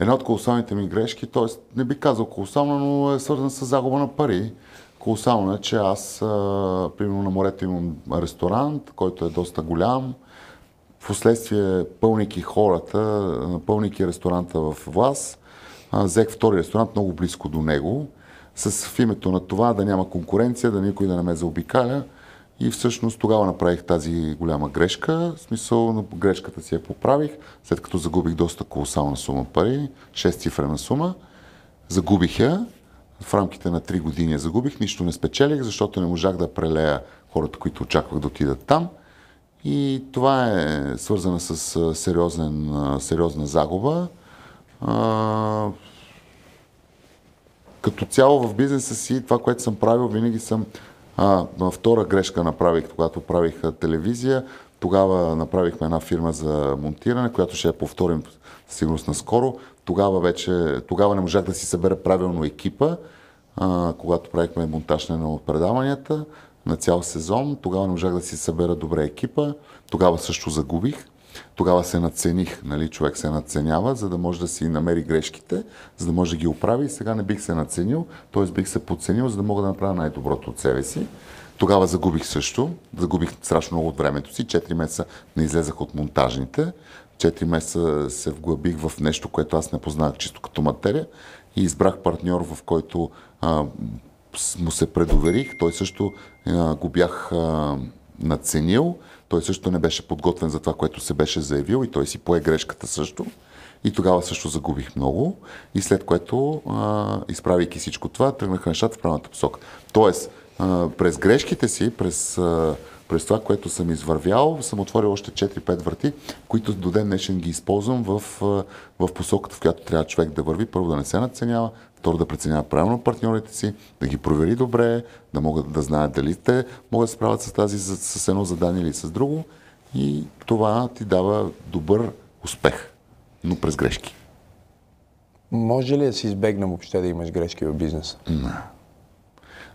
Една от колосалните ми грешки, т.е. не би казал колосална, но е свързана с загуба на пари. Колосално е, че аз, а, примерно на морето имам ресторант, който е доста голям. Впоследствие, пълники хората, пълники ресторанта в Влас, взех втори ресторант много близко до него, с в името на това да няма конкуренция, да никой да не ме заобикаля. И всъщност тогава направих тази голяма грешка. В смисъл на грешката си я поправих, след като загубих доста колосална сума пари, 6 цифрена сума. Загубих я. В рамките на 3 години я загубих, нищо не спечелих, защото не можах да прелея хората, които очаквах да отидат там. И това е свързано с сериозен, сериозна загуба. А, като цяло в бизнеса си, това, което съм правил, винаги съм а, втора грешка направих, когато правих телевизия. Тогава направихме една фирма за монтиране, която ще я повторим сигурност наскоро. Тогава вече, тогава не можах да си събера правилно екипа, а, когато правихме монтаж на едно от предаванията на цял сезон. Тогава не можах да си събера добре екипа. Тогава също загубих. Тогава се надцених, нали, човек се надценява, за да може да си намери грешките, за да може да ги оправи. Сега не бих се надценил, т.е. бих се подценил, за да мога да направя най-доброто от себе си. Тогава загубих също, загубих страшно много от времето си. Четири месеца не излезах от монтажните. Четири месеца се вглъбих в нещо, което аз не познах чисто като материя и избрах партньор, в който а, му се предоверих. Той също а, го бях а, надценил. Той също не беше подготвен за това, което се беше заявил и той си пое грешката също. И тогава също загубих много. И след което, а, изправяйки всичко това, тръгнаха нещата в правилната посока. Тоест, а, през грешките си, през, а, през това, което съм извървял, съм отворил още 4-5 врати, които до ден днешен ги използвам в, в посоката, в която трябва човек да върви. Първо да не се надценява, второ да преценява правилно партньорите си, да ги провери добре, да могат да знаят дали те могат да справят с тази с едно задание или с друго. И това ти дава добър успех, но през грешки. Може ли да се избегне въобще да имаш грешки в бизнеса?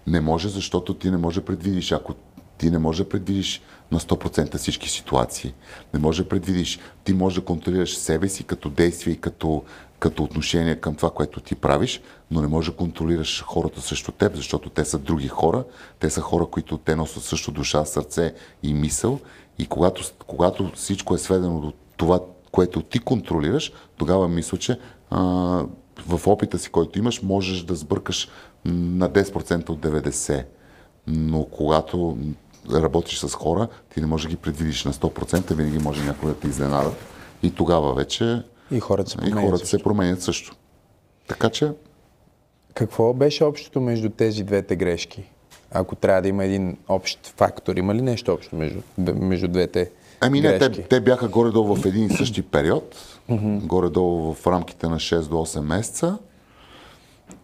Не може, защото ти не може да предвидиш. Ако ти не може да предвидиш на 100% всички ситуации, не може да предвидиш, ти може да контролираш себе си като действие и като, като отношение към това, което ти правиш, но не може да контролираш хората срещу теб, защото те са други хора, те са хора, които те носят също душа, сърце и мисъл. И когато, когато всичко е сведено до това, което ти контролираш, тогава мисля, че а, в опита си, който имаш, можеш да сбъркаш на 10% от 90%. Но когато работиш с хора, ти не можеш да ги предвидиш на 100%, винаги може някой да те изненада. И тогава вече И хората се и променят. хората се променят също. Така че, Какво беше общото между тези двете грешки? Ако трябва да има един общ фактор, има ли нещо общо между, между двете ами не, грешки? те, те бяха горе-долу в един и същи период, горе-долу в рамките на 6 до 8 месеца.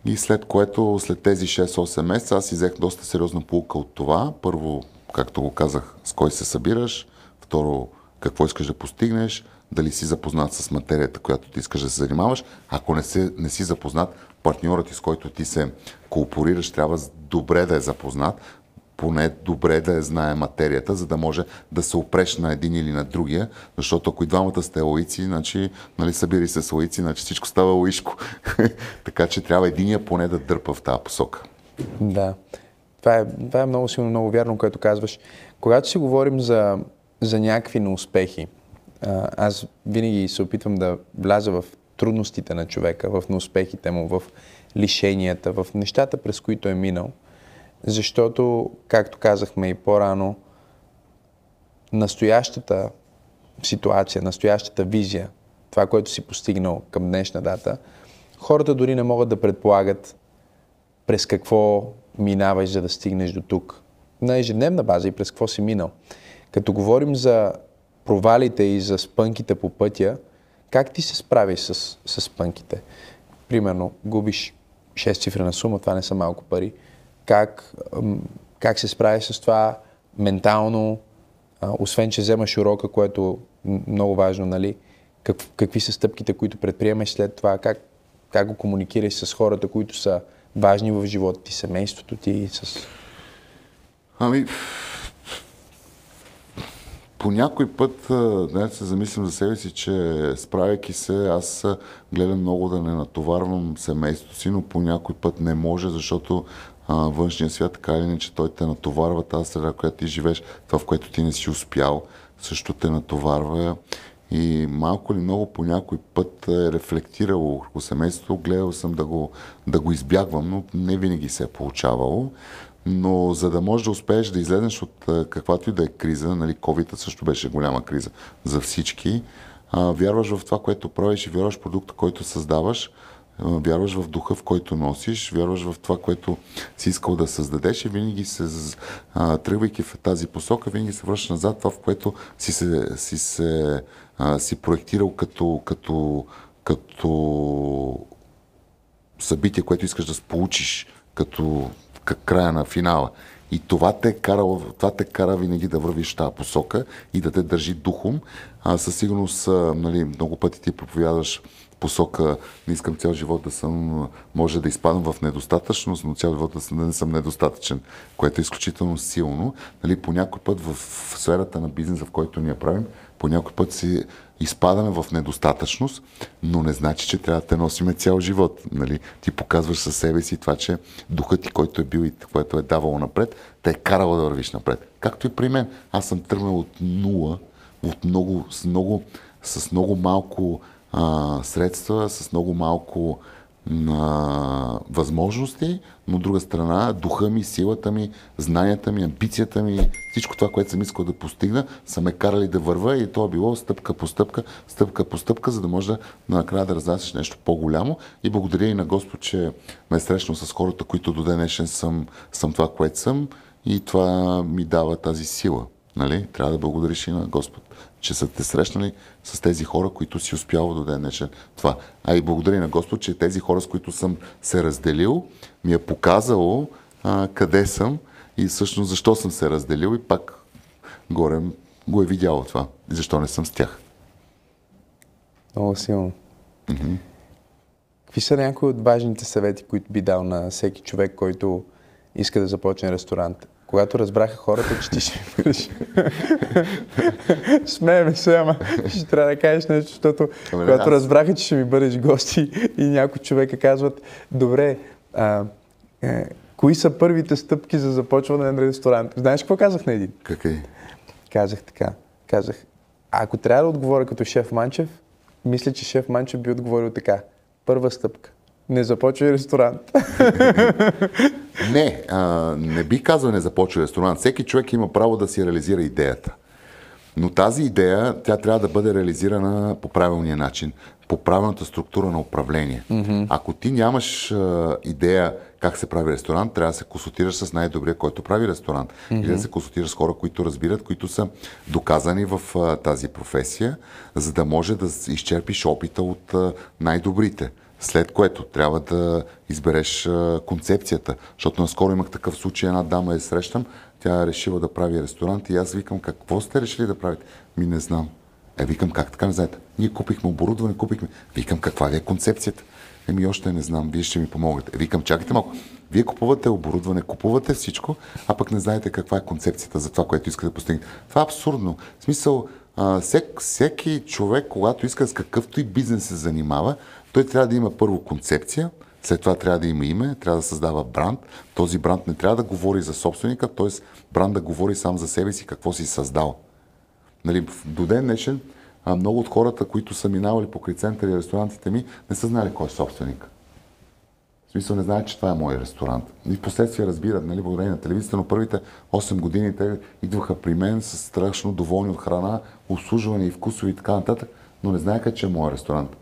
И след което, след тези 6-8 месеца, аз си взех доста сериозна полука от това. Първо, както го казах, с кой се събираш. Второ, какво искаш да постигнеш. Дали си запознат с материята, която ти искаш да се занимаваш. Ако не, се, не си запознат, партньорът ти, с който ти се кооперираш, трябва добре да е запознат, поне добре да я знае материята, за да може да се опреш на един или на другия, защото ако и двамата сте лаици, значи, нали, събири се с лаици, значи всичко става лаишко. така че трябва единия поне да дърпа в тази посока. Да. Това е, това е много силно, много вярно, което казваш. Когато си говорим за, за някакви неуспехи, аз винаги се опитвам да вляза в трудностите на човека, в неуспехите му, в лишенията, в нещата, през които е минал. Защото, както казахме и по-рано, настоящата ситуация, настоящата визия, това, което си постигнал към днешна дата, хората дори не могат да предполагат през какво минаваш, за да стигнеш до тук. На ежедневна база и през какво си минал. Като говорим за провалите и за спънките по пътя, как ти се справиш с, с спънките? Примерно, губиш 6 цифрена сума, това не са малко пари. Как, как се справиш с това ментално, освен че вземаш урока, което м- много важно, нали? Как, какви са стъпките, които предприемаш след това? Как, как го комуникираш с хората, които са важни в живота ти, семейството ти, с... Ами, по някой път, да се замислям за себе си, че справяйки се, аз гледам много да не натоварвам семейството си, но по някой път не може, защото външния свят, така или иначе, той те натоварва тази среда, която ти живееш, това, в което ти не си успял, също те натоварва. И малко или много по някой път е рефлектирало върху семейството, гледал съм да го, да го избягвам, но не винаги се е получавало. Но за да можеш да успееш да излезеш от каквато и да е криза, нали, covid също беше голяма криза за всички, а, вярваш в това, което правиш и вярваш в продукта, който създаваш, вярваш в духа, в който носиш, вярваш в това, което си искал да създадеш и винаги се, тръгвайки в тази посока, винаги се връщаш назад това, в което си се, си се а, си проектирал като, като, като събитие, което искаш да получиш като края на финала. И това те, кара, това те кара винаги да вървиш тази посока и да те държи духом. А, със сигурност, нали, много пъти ти проповядаш посока, не искам цял живот да съм, може да изпадам в недостатъчност, но цял живот да, съм, да не съм недостатъчен, което е изключително силно. Нали, по някой път в сферата на бизнеса, в който ние правим, по някой път си изпадаме в недостатъчност, но не значи, че трябва да те носиме цял живот. Нали? Ти показваш със себе си това, че духът ти, който е бил и което е давало напред, те е карало да вървиш напред. Както и при мен. Аз съм тръгнал от нула, от много, с, много, с много малко а, средства, с много малко на възможности, но от друга страна духа ми, силата ми, знанията ми, амбицията ми, всичко това, което съм искал да постигна, са ме карали да върва и то е било стъпка по стъпка, стъпка по стъпка, за да може да накрая да разнасяш нещо по-голямо. И благодаря и на Господ, че ме е срещнал с хората, които до днешен съм, съм това, което съм и това ми дава тази сила. Нали? Трябва да благодариш и на Господ, че са те срещнали с тези хора, които си успял до ден днешен това. А и благодаря на Господ, че тези хора, с които съм се разделил, ми е показало а, къде съм и всъщност защо съм се разделил и пак горе го е видяло това. И защо не съм с тях. Много силно. Mm-hmm. Какви са някои от важните съвети, които би дал на всеки човек, който иска да започне ресторант? Когато разбраха хората, че ти ще ми бъдеш. Смееме се, ама ще трябва да кажеш нещо, защото Ама, когато аз... разбраха, че ще ми бъдеш гости и някои човека казват, добре, а, е, кои са първите стъпки за започване на ресторант? Знаеш какво казах на един? Какви? Казах така. Казах, ако трябва да отговоря като шеф Манчев, мисля, че шеф Манчев би отговорил така. Първа стъпка не започва ресторант. не, а, не би казал не започва ресторант. Всеки човек има право да си реализира идеята. Но тази идея, тя трябва да бъде реализирана по правилния начин, по правилната структура на управление. Mm-hmm. Ако ти нямаш а, идея как се прави ресторант, трябва да се консултираш с най-добрия, който прави ресторант. Mm-hmm. Или да се консултираш с хора, които разбират, които са доказани в а, тази професия, за да може да изчерпиш опита от а, най-добрите. След което трябва да избереш концепцията. Защото наскоро имах такъв случай, една дама я срещам, тя е решила да прави ресторант и аз викам, какво сте решили да правите? Ми не знам. Е, викам, как така не знаете? Ние купихме оборудване, купихме. Викам, каква ли е концепцията? Еми, още не знам, вие ще ми помогнете. Е, викам, чакайте малко. Вие купувате оборудване, купувате всичко, а пък не знаете каква е концепцията за това, което искате да постигнете. Това е абсурдно. В смисъл, всек, всеки човек, когато иска с какъвто и бизнес се занимава, той трябва да има първо концепция, след това трябва да има име, трябва да създава бранд. Този бранд не трябва да говори за собственика, т.е. бранд да говори сам за себе си какво си създал. Нали, до ден днешен много от хората, които са минавали покрай центъра и ресторантите ми, не са знали кой е собственик. В смисъл не знаят, че това е мой ресторант. И в последствие разбират, нали, благодарение на телевизията, но първите 8 години те идваха при мен с страшно доволни от храна, обслужване и вкусови и така нататък, но не знаеха, че е мой ресторант.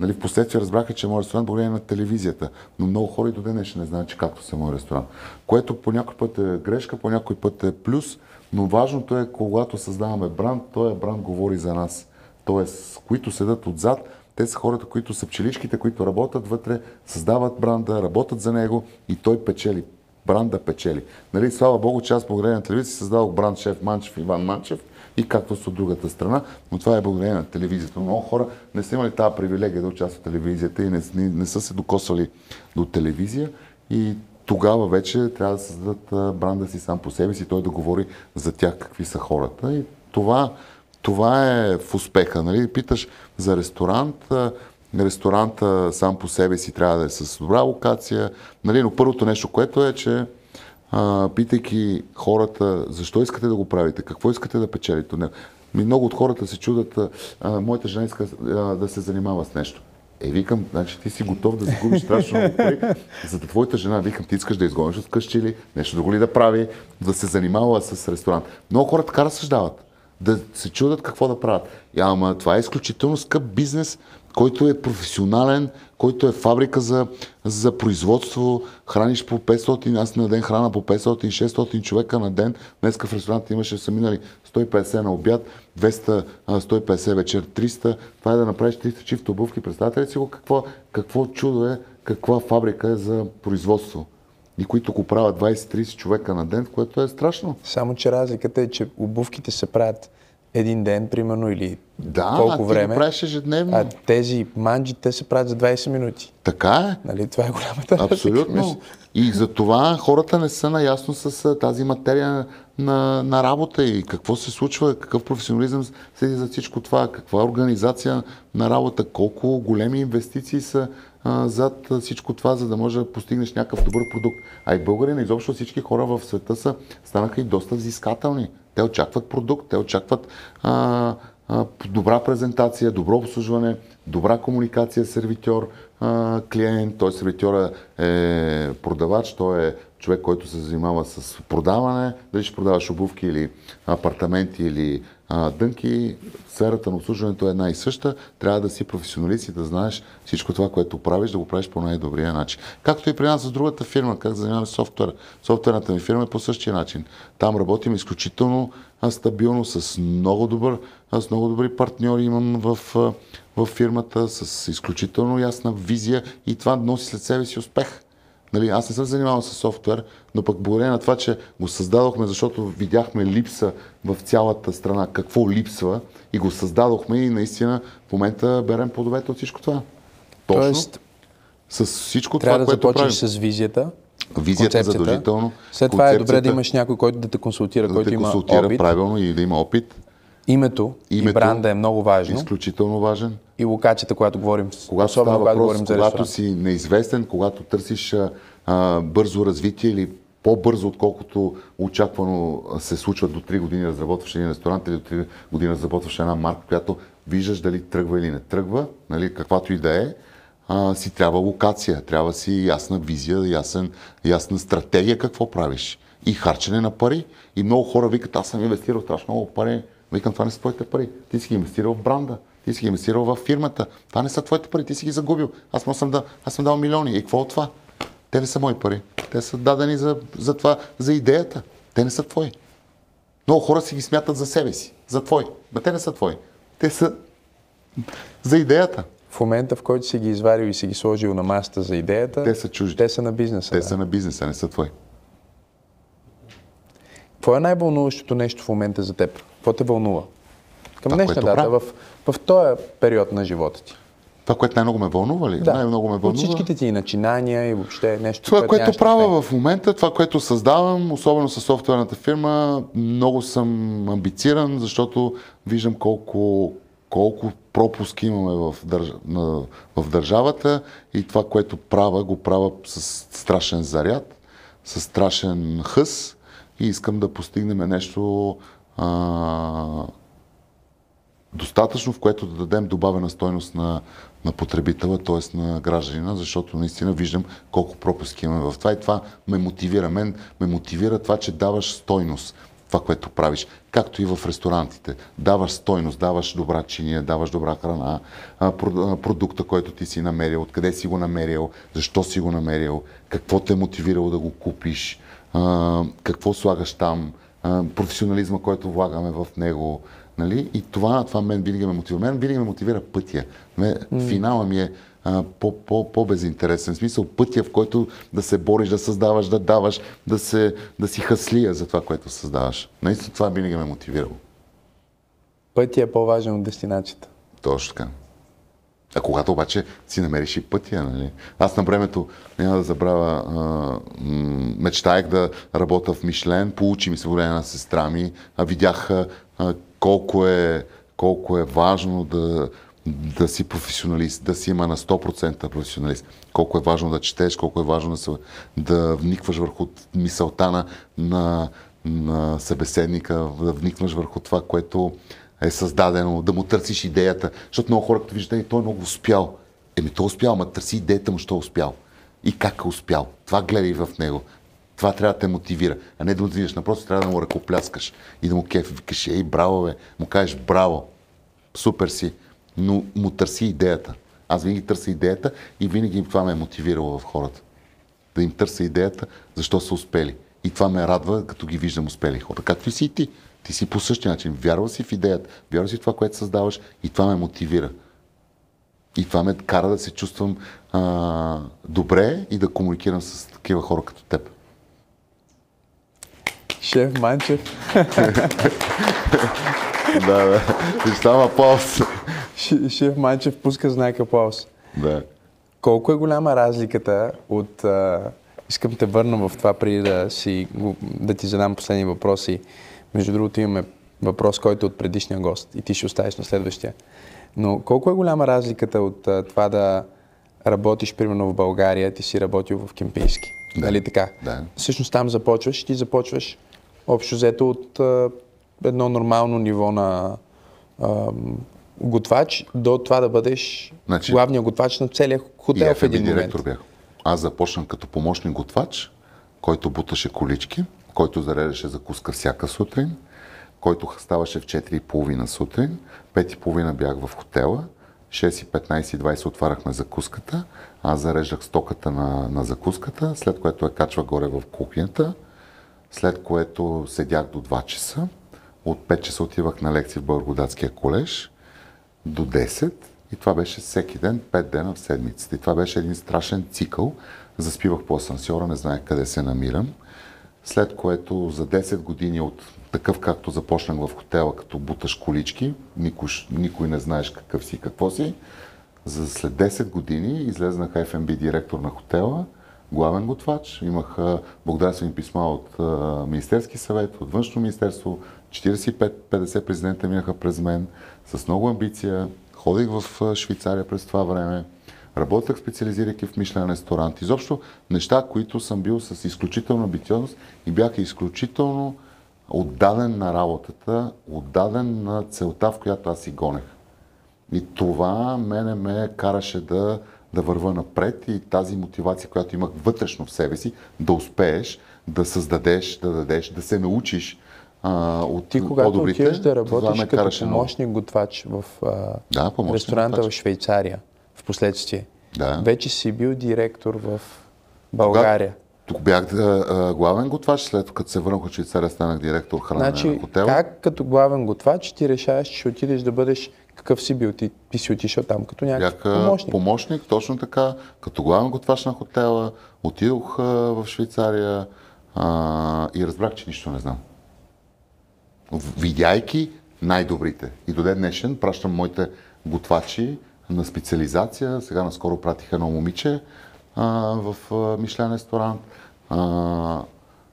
Нали, в последствие разбраха, че е мой ресторант благодарение на телевизията, но много хора и до ще не знаят, че както се мой ресторант. Което по някой път е грешка, по някой път е плюс, но важното е, когато създаваме бранд, този бранд говори за нас. Тоест, които седат отзад, те са хората, които са пчеличките, които работят вътре, създават бранда, работят за него и той печели. Бранда печели. Нали, слава Богу, че аз благодарение на телевизия създавах бранд шеф Манчев, Иван Манчев и както с от другата страна, но това е благодарение на телевизията. Много хора не са имали тази привилегия да участват в телевизията и не, не, не са се докосвали до телевизия и тогава вече трябва да създадат бранда си сам по себе си, той да говори за тях какви са хората и това, това е в успеха. Нали? Питаш за ресторант, ресторанта сам по себе си трябва да е с добра локация, нали? но първото нещо, което е, че а, питайки хората, защо искате да го правите, какво искате да печелите от него. Много от хората се чудат, а, моята жена иска а, да се занимава с нещо. Е, викам, значи ти си готов да загубиш страшно много пари, за да твоята жена, викам, ти искаш да изгониш от къщи или нещо друго ли да прави, да се занимава с ресторант. Много хора така разсъждават, да се чудат какво да правят. И, ама това е изключително скъп бизнес, който е професионален, който е фабрика за, за производство, храниш по 500, аз на ден храна по 500-600 човека на ден. Днеска в ресторанта имаше са минали 150 на обяд, 200, 150 вечер, 300. Това е да направиш 300 чифта обувки. Представете ли си го какво, какво чудо е, каква фабрика е за производство? и които го правят 20-30 човека на ден, което е страшно. Само, че разликата е, че обувките се правят един ден, примерно, или да, колко а време. Да, правиш ежедневно. А тези манджи, те се правят за 20 минути. Така е. Нали? Това е голямата Абсолютно. И за това хората не са наясно с тази материя на, на работа и какво се случва, какъв професионализъм седи за всичко това, каква организация на работа, колко големи инвестиции са а, зад всичко това, за да може да постигнеш някакъв добър продукт. А и българина, изобщо всички хора в света са, станаха и доста взискателни. Те очакват продукт, те очакват а, а, добра презентация, добро обслужване, добра комуникация сервитьор, клиент, той сервитьора е продавач, той е човек, който се занимава с продаване, дали ще продаваш обувки или апартаменти или а, дънки, сферата на обслужването е една и съща, трябва да си професионалист и да знаеш всичко това, което правиш, да го правиш по най-добрия начин. Както и при нас с другата фирма, как занимаваме софтуер. Софтуерната ми фирма е по същия начин. Там работим изключително стабилно, с много, добър, с много добри партньори имам в, в фирмата, с изключително ясна визия и това носи след себе си успех. Нали, аз не съм занимавал с софтуер, но пък благодарение на това, че го създадохме, защото видяхме липса в цялата страна, какво липсва и го създадохме и наистина в момента берем плодовете от всичко това. Точно. Тоест, с всичко трябва това, да което започнеш правим. с визията, Визията задължително. След това е добре да имаш някой, който да те консултира, да който те има консултира опит. правилно и да има опит. Името, Името и бранда е много важно. Изключително важен. И локацията, когато говорим, когато особено става когато въпрос, когато ресторант. си неизвестен, когато търсиш а, бързо развитие или по-бързо, отколкото очаквано се случва до 3 години разработваш един ресторант или до 3 години разработваш една марка, която виждаш дали тръгва или не тръгва, нали, каквато и да е, а, си трябва локация, трябва си ясна визия, ясен, ясна стратегия какво правиш. И харчене на пари. И много хора викат, аз съм инвестирал страшно много пари. Викам, това не са твоите пари. Ти си ги инвестирал в бранда. Ти си ги инвестирал в фирмата. Това не са твоите пари. Ти си ги загубил. Аз съм, да, аз съм дал милиони. И какво от това? Те не са мои пари. Те са дадени за, за това, за идеята. Те не са твои. Много хора си ги смятат за себе си, за твои. Но те не са твои. Те са за идеята. В момента, в който си ги изварил и си ги сложил на масата за идеята, те са чужди. Те са на бизнеса. Те да. са на бизнеса, не са твои. Какво е най-вълнуващото нещо в момента за теб? Какво те вълнува? Към това, днешна дата, в, в този период на живота ти. Това, което най-много ме вълнува ли? Да. Най-много ме вълнува. От всичките ти начинания и въобще нещо. Това, което, което правя в момента, това, което създавам, особено с софтуерната фирма, много съм амбициран, защото виждам колко, колко пропуски имаме в, държ... на... в държавата и това, което правя, го правя с страшен заряд, с страшен хъс и искам да постигнем нещо а... достатъчно, в което да дадем добавена стойност на, на потребителя, т.е. на гражданина, защото наистина виждам колко пропуски имаме в това и това ме мотивира. Мен ме мотивира това, че даваш стойност това, което правиш. Както и в ресторантите. Даваш стойност, даваш добра чиния, даваш добра храна, продукта, който ти си намерил, откъде си го намерил, защо си го намерил, какво те е мотивирало да го купиш, какво слагаш там, професионализма, който влагаме в него. Нали? И това, това мен винаги ме мотивира. Мен винаги ме мотивира пътя. Mm. Финала ми е по-безинтересен. В смисъл пътя, в който да се бориш, да създаваш, да даваш, да, се, да си хаслия за това, което създаваш. Наистина това винаги ме е мотивирало. Пътя е по-важен от дестинацията. Точно така. А когато обаче си намериш и пътя, нали? Аз на времето, няма да забравя, а, мечтаях да работя в Мишлен, получи ми се време на сестра ми, а видях а, колко, е, колко е важно да, да си професионалист, да си има на 100% професионалист. Колко е важно да четеш, колко е важно да, се, да вникваш върху мисълта на, на, на събеседника, да вникваш върху това, което е създадено, да му търсиш идеята. Защото много хора, като виждат, той е много успял. Еми, той е успял, ама търси идеята му, що е успял. И как е успял. Това гледай в него. Това трябва да те мотивира, а не да мотивираш. Напротив, трябва да му ръкопляскаш и да му кефи. Викаш, ей, браво, бе. Му кажеш, браво, супер си. Но му търси идеята. Аз винаги търся идеята и винаги това ме е мотивирало в хората. Да им търся идеята, защо са успели. И това ме радва, като ги виждам успели хора. Както и си и ти. Ти си по същия начин. Вярва си в идеята, вярва си в това, което създаваш и това ме мотивира. И това ме кара да се чувствам а, добре и да комуникирам с такива хора като теб. Шеф Манчев. да, да. И става аплаус. Шеф Манчев пуска знак аплаус. Да. Колко е голяма разликата от... А, искам те върна в това преди да, си, да ти задам последни въпроси. Между другото имаме въпрос, който е от предишния гост и ти ще оставиш на следващия. Но колко е голяма разликата от а, това да работиш примерно в България, ти си работил в Кемпийски? Да. Нали така? Да. Всъщност там започваш и ти започваш общо взето от а, едно нормално ниво на а, готвач до това да бъдеш Значи- главния готвач на целия хотел в един момент. директор бях. Аз започнах като помощник готвач, който буташе колички, който зареждаше закуска всяка сутрин, който ставаше в 4.30 сутрин, 5.30 бях в хотела, 6.15-20 отваряхме закуската, аз зареждах стоката на, на закуската, след което я качва горе в кухнята, след което седях до 2 часа, от 5 часа отивах на лекции в Българодатския колеж, до 10 и това беше всеки ден, 5 дена в седмицата. И това беше един страшен цикъл. Заспивах по асансьора, не знаех къде се намирам. След което за 10 години от такъв както започнах в хотела, като буташ колички, никой, никой не знаеш какъв си, какво си. За след 10 години излезнах F&B директор на хотела, главен готвач. Имах благодарствени писма от Министерски съвет, от Външно министерство. 45-50 президента минаха през мен с много амбиция. Ходих в Швейцария през това време. Работех специализирайки в Мишлен ресторант. Изобщо неща, които съм бил с изключителна амбициозност и бях изключително отдаден на работата, отдаден на целта, в която аз си гонех. И това мене ме караше да, да върва напред и тази мотивация, която имах вътрешно в себе си, да успееш, да създадеш, да дадеш, да се научиш а, от Ти когато по-добрите. да работиш като помощник готвач в а, Да, ресторанта готвач. в Швейцария, последствие, Да. вече си бил директор в България. Тук бях а, главен готвач, след като се върнах от Швейцария, станах директор хранене Значи, на хотела. как като главен готвач ти решаваш, че отидеш да бъдеш какъв си бил? Ти, ти си отишъл там като някакъв Бях помощник. помощник, точно така, като главен готвач на хотела, отидох а, в Швейцария а, и разбрах, че нищо не знам. Видяйки най-добрите. И до ден днешен пращам моите готвачи на специализация. Сега наскоро пратих едно момиче а, в Мишлен ресторант. А,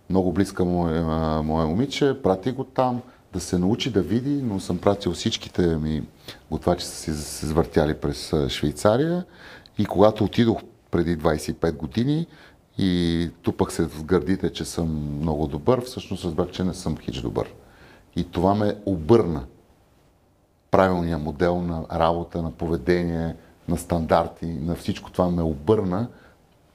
много близка мое, а, мое момиче. Прати го там да се научи да види, но съм пратил всичките ми готвачи са се завъртяли през Швейцария. И когато отидох преди 25 години и тупах се в гърдите, че съм много добър, всъщност разбрах, че не съм хич добър. И това ме обърна правилния модел на работа, на поведение, на стандарти, на всичко това ме обърна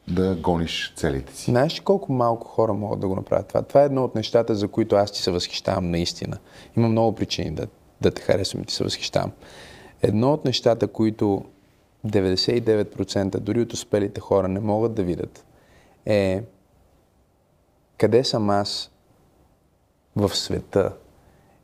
да гониш целите си. Знаеш ли колко малко хора могат да го направят това? Това е едно от нещата, за които аз ти се възхищавам наистина. Има много причини да, да те харесвам и ти се възхищавам. Едно от нещата, които 99% дори от успелите хора не могат да видят, е къде съм аз в света.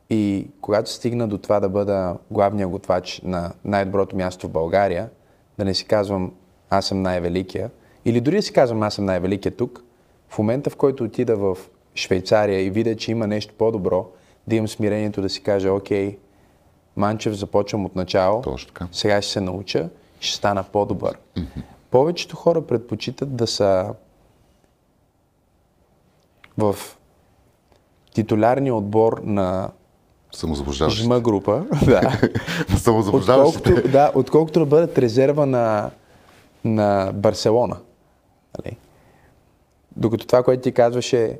И когато стигна до това да бъда главния готвач на най-доброто място в България, да не си казвам аз съм най-великия, или дори да си казвам аз съм най-великия тук, в момента в който отида в Швейцария и видя, че има нещо по-добро, да имам смирението да си кажа, окей, Манчев, започвам от начало, сега ще се науча, ще стана по-добър. Повечето хора предпочитат да са в титулярния отбор на Самозаблуждаващите. жма група, да. Самозаблуждаващите. отколкото, да, отколкото да бъдат резерва на, на Барселона. Нали? Докато това, което ти казваше,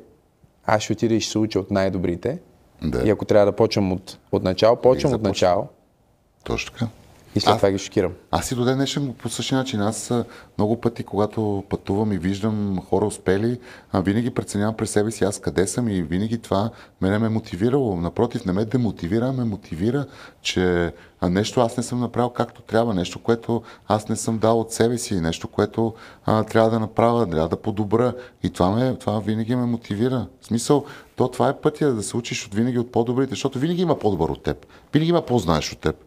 аз ще отида и ще се уча от най-добрите. Да. И ако трябва да почвам от, от начало, почвам от начало Точно така. И след А- това ги шокирам. Аз и до ден днешен по същия начин. Аз много пъти, когато пътувам и виждам хора успели, винаги преценявам през себе си аз къде съм и винаги това мене ме е мотивирало. Напротив, не ме демотивира, ме мотивира, че нещо аз не съм направил както трябва, нещо, което аз не съм дал от себе си, нещо, което а, трябва да направя, трябва да подобра. И това, ме, това винаги ме мотивира. В смисъл, то това е пътя да се учиш от винаги от по-добрите, защото винаги има по-добър от теб. Винаги има по-знаеш от теб.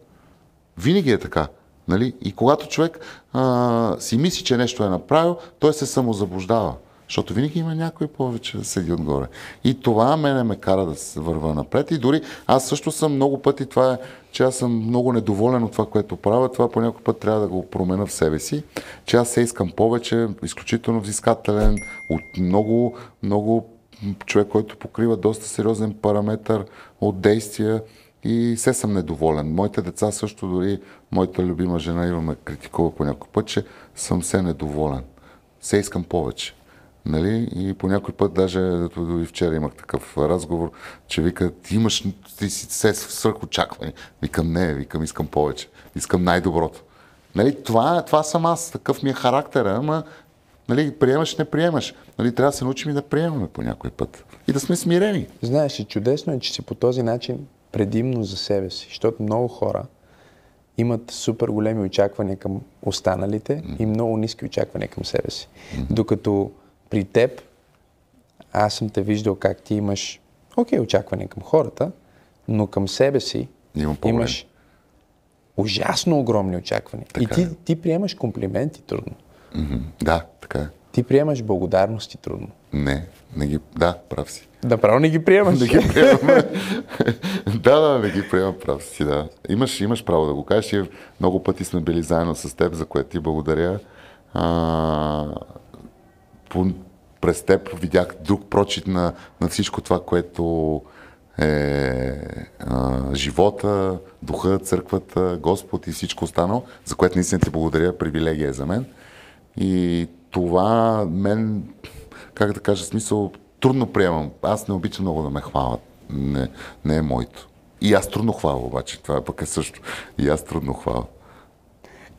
Винаги е така. Нали? И когато човек а, си мисли, че нещо е направил, той се самозаблуждава. Защото винаги има някой повече да седи отгоре. И това мене ме кара да се върва напред. И дори аз също съм много пъти, това е, че аз съм много недоволен от това, което правя. Това по някой път трябва да го променя в себе си. Че аз се искам повече, изключително взискателен, от много, много човек, който покрива доста сериозен параметър от действия и се съм недоволен. Моите деца също, дори моята любима жена има ме критикува по някой път, че съм се недоволен. Се искам повече. Нали? И по някой път, даже и вчера имах такъв разговор, че вика, ти имаш, ти си се свърх очакване. Викам, не, викам, искам повече. Искам най-доброто. Нали? Това, това съм аз, такъв ми е характера, ама нали, приемаш, не приемаш. Нали, трябва да се научим и да приемаме по някой път. И да сме смирени. Знаеш, чудесно е, че си по този начин предимно за себе си, защото много хора имат супер големи очаквания към останалите и много ниски очаквания към себе си. Докато при теб, аз съм те виждал как ти имаш, окей, очаквания към хората, но към себе си Имам имаш ужасно огромни очаквания. и Така ти, е. ти приемаш комплименти трудно. Мгм. Да, така е. Ти приемаш благодарности трудно. Не, не ги... Да, прав си. Направо не ги приемаш. Не ги приемаме. да, да, не ги приемам прав си, да. Имаш, имаш право да го кажеш и много пъти сме били заедно с теб, за което ти благодаря. А, по, през теб видях друг прочит на, на всичко това, което е а, живота, духа, църквата, Господ и всичко останало, за което наистина ти благодаря, привилегия е за мен. И това мен, как да кажа, смисъл, трудно приемам. Аз не обичам много да ме хвалят. Не, не е моето. И аз трудно хваля обаче. Това пък е също. И аз трудно хваля.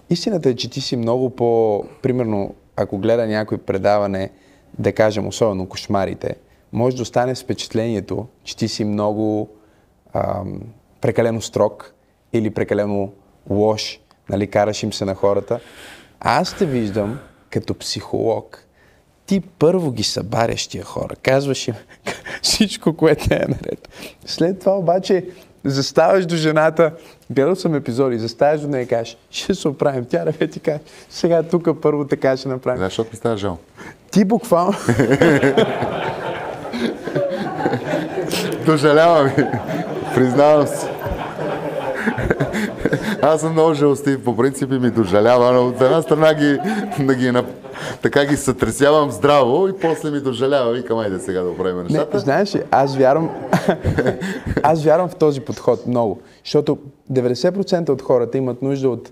Истината е, че ти си много по... Примерно, ако гледа някой предаване, да кажем, особено кошмарите, може да остане с впечатлението, че ти си много ам, прекалено строг или прекалено лош, нали, караш им се на хората. Аз те виждам като психолог. Ти първо ги събаряш тия хора, казваш им всичко, което е наред. След това обаче заставаш до жената, гледал съм епизоди, заставаш до нея и кажеш, ще се оправим. Тя да ти каже, сега тук първо така ще направим. Да, защото ми става жал. Ти буквално... Дожалявам ви. Признавам се. Аз съм много жалостив, по принцип и ми дожалява, но от една страна ги, да ги, така ги сътресявам здраво и после ми дожалява. Викам, айде сега да оправим Не, нещата. знаеш ли, аз вярвам, аз вярвам в този подход много, защото 90% от хората имат нужда от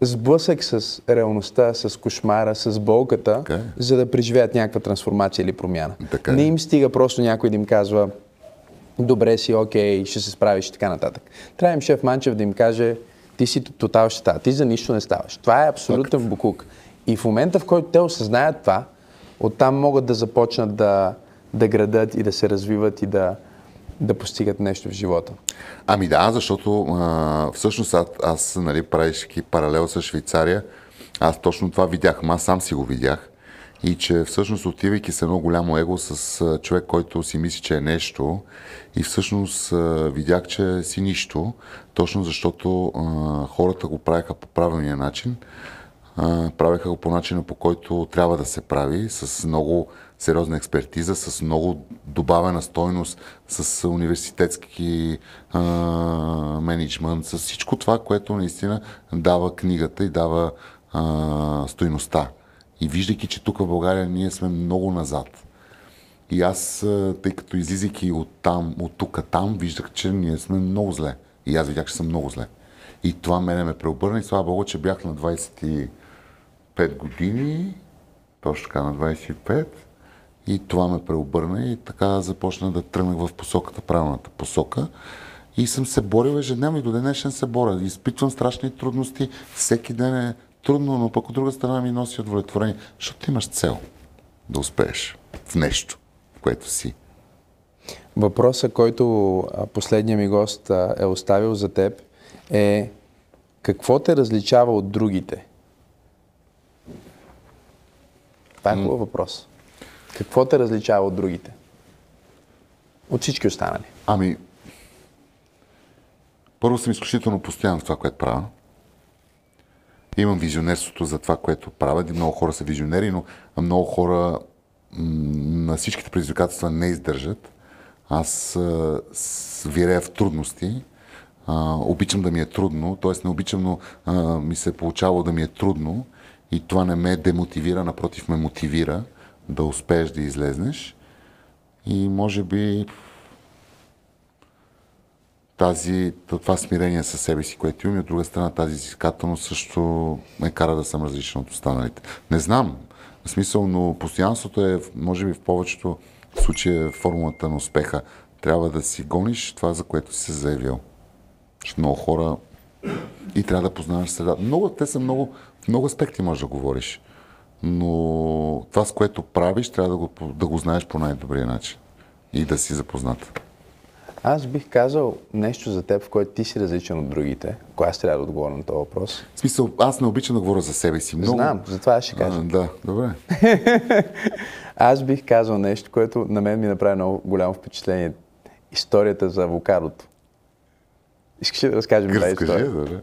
сблъсък с реалността, с кошмара, с болката, Така е. за да преживеят някаква трансформация или промяна. Така е. Не им стига просто някой да им казва добре си, окей, ще се справиш и така нататък. Трябва им шеф Манчев да им каже ти си тотал щета, ти за нищо не ставаш. Това е абсолютен букук. И в момента, в който те осъзнаят това, оттам могат да започнат да, да градат и да се развиват и да, да постигат нещо в живота. Ами да, защото а, всъщност аз, аз нали, правейки паралел с Швейцария, аз точно това видях, аз сам си го видях. И че всъщност отивайки с едно голямо его с човек, който си мисли, че е нещо, и всъщност видях, че си нищо, точно защото хората го правеха по правилния начин, а, правеха го по начина, по който трябва да се прави, с много сериозна експертиза, с много добавена стойност, с университетски а, менеджмент, с всичко това, което наистина дава книгата и дава а, стойността. И виждайки, че тук в България ние сме много назад. И аз, тъй като излизайки от там, от тук там, виждах, че ние сме много зле. И аз видях, че съм много зле. И това мене ме преобърна и слава Богу, че бях на 25 години, точно така на 25, и това ме преобърна и така започна да тръгнах в посоката, правилната посока. И съм се борил ежедневно и до днешен се боря. Изпитвам страшни трудности. Всеки ден е трудно, но пък от друга страна ми носи удовлетворение, защото имаш цел да успееш в нещо, в което си. Въпросът, който последния ми гост е оставил за теб е какво те различава от другите? Това е хубав въпрос. Какво те различава от другите? От всички останали? Ами, първо съм изключително постоянен в това, което правя. Имам визионерството за това, което правя. Много хора са визионери, но много хора на всичките предизвикателства не издържат. Аз вирея в трудности. А, обичам да ми е трудно, т.е. не обичам, но а, ми се е получавало да ми е трудно и това не ме демотивира, напротив ме мотивира да успееш да излезнеш. И може би тази, това смирение със себе си, което имам, и от друга страна тази изискателност също ме кара да съм различен от останалите. Не знам, в смисъл, но постоянството е, може би в повечето случаи е формулата на успеха. Трябва да си гониш това, за което си се заявил. Много хора и трябва да познаваш средата. Много, те са много, много аспекти можеш да говориш. Но това, с което правиш, трябва да го, да го знаеш по най-добрия начин и да си запознат. Аз бих казал нещо за теб, в което ти си различен от другите. Ако аз трябва да отговоря на този въпрос. В смисъл, аз не обичам да говоря за себе си. Много... Знам, затова аз ще кажа. А, да, добре. аз бих казал нещо, което на мен ми направи много голямо впечатление. Историята за авокадото. Искаш ли да разкажем тази история? Да, да.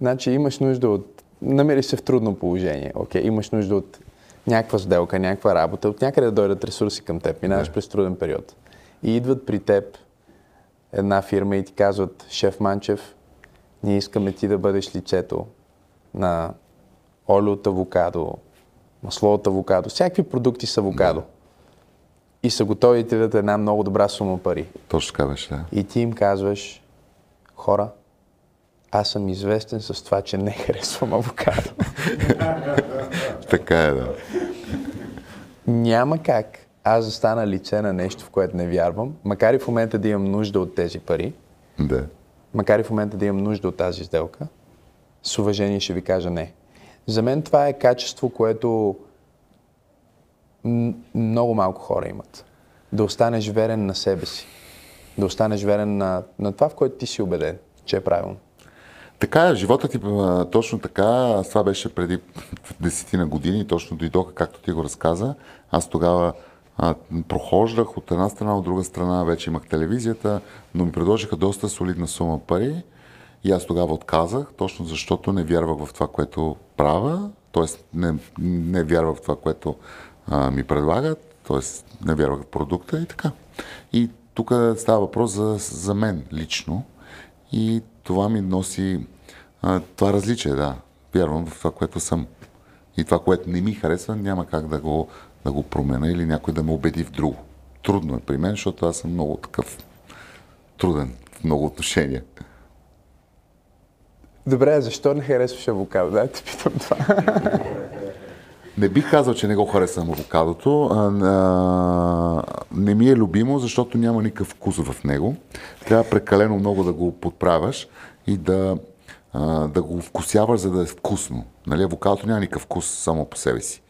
Значи имаш нужда от... Намериш се в трудно положение. Окей, имаш нужда от някаква сделка, някаква работа, от някъде да дойдат ресурси към теб. Минаваш да. през труден период и идват при теб една фирма и ти казват, шеф Манчев, ние искаме ти да бъдеш лицето на олио от авокадо, масло от авокадо, всякакви продукти с авокадо. Да. И са готови да ти дадат една много добра сума пари. Точно така беше, да. И ти им казваш, хора, аз съм известен с това, че не харесвам авокадо. така е, да. Няма как аз застана лице на нещо, в което не вярвам, макар и в момента да имам нужда от тези пари, да. макар и в момента да имам нужда от тази сделка, с уважение ще ви кажа не. За мен това е качество, което много малко хора имат. Да останеш верен на себе си. Да останеш верен на, на това, в което ти си убеден, че е правилно. Така е, живота ти точно така. Това беше преди десетина години, точно дойдоха, както ти го разказа. Аз тогава а, прохождах от една страна, от друга страна вече имах телевизията, но ми предложиха доста солидна сума пари и аз тогава отказах, точно защото не вярвах в това, което правя, т.е. Не, не вярвах в това, което а, ми предлагат, т.е. не вярвах в продукта и така. И тук става въпрос за, за мен лично и това ми носи а, това различие, да. Вярвам в това, което съм. И това, което не ми харесва, няма как да го да го променя или някой да ме убеди в друго. Трудно е при мен, защото аз съм много такъв труден в много отношения. Добре, защо не харесваш авокадо? Да, те питам това. Не бих казал, че не го харесвам авокадото. А, а, не ми е любимо, защото няма никакъв вкус в него. Трябва прекалено много да го подправяш и да, а, да го вкусяваш, за да е вкусно. Нали, авокадото няма никакъв вкус само по себе си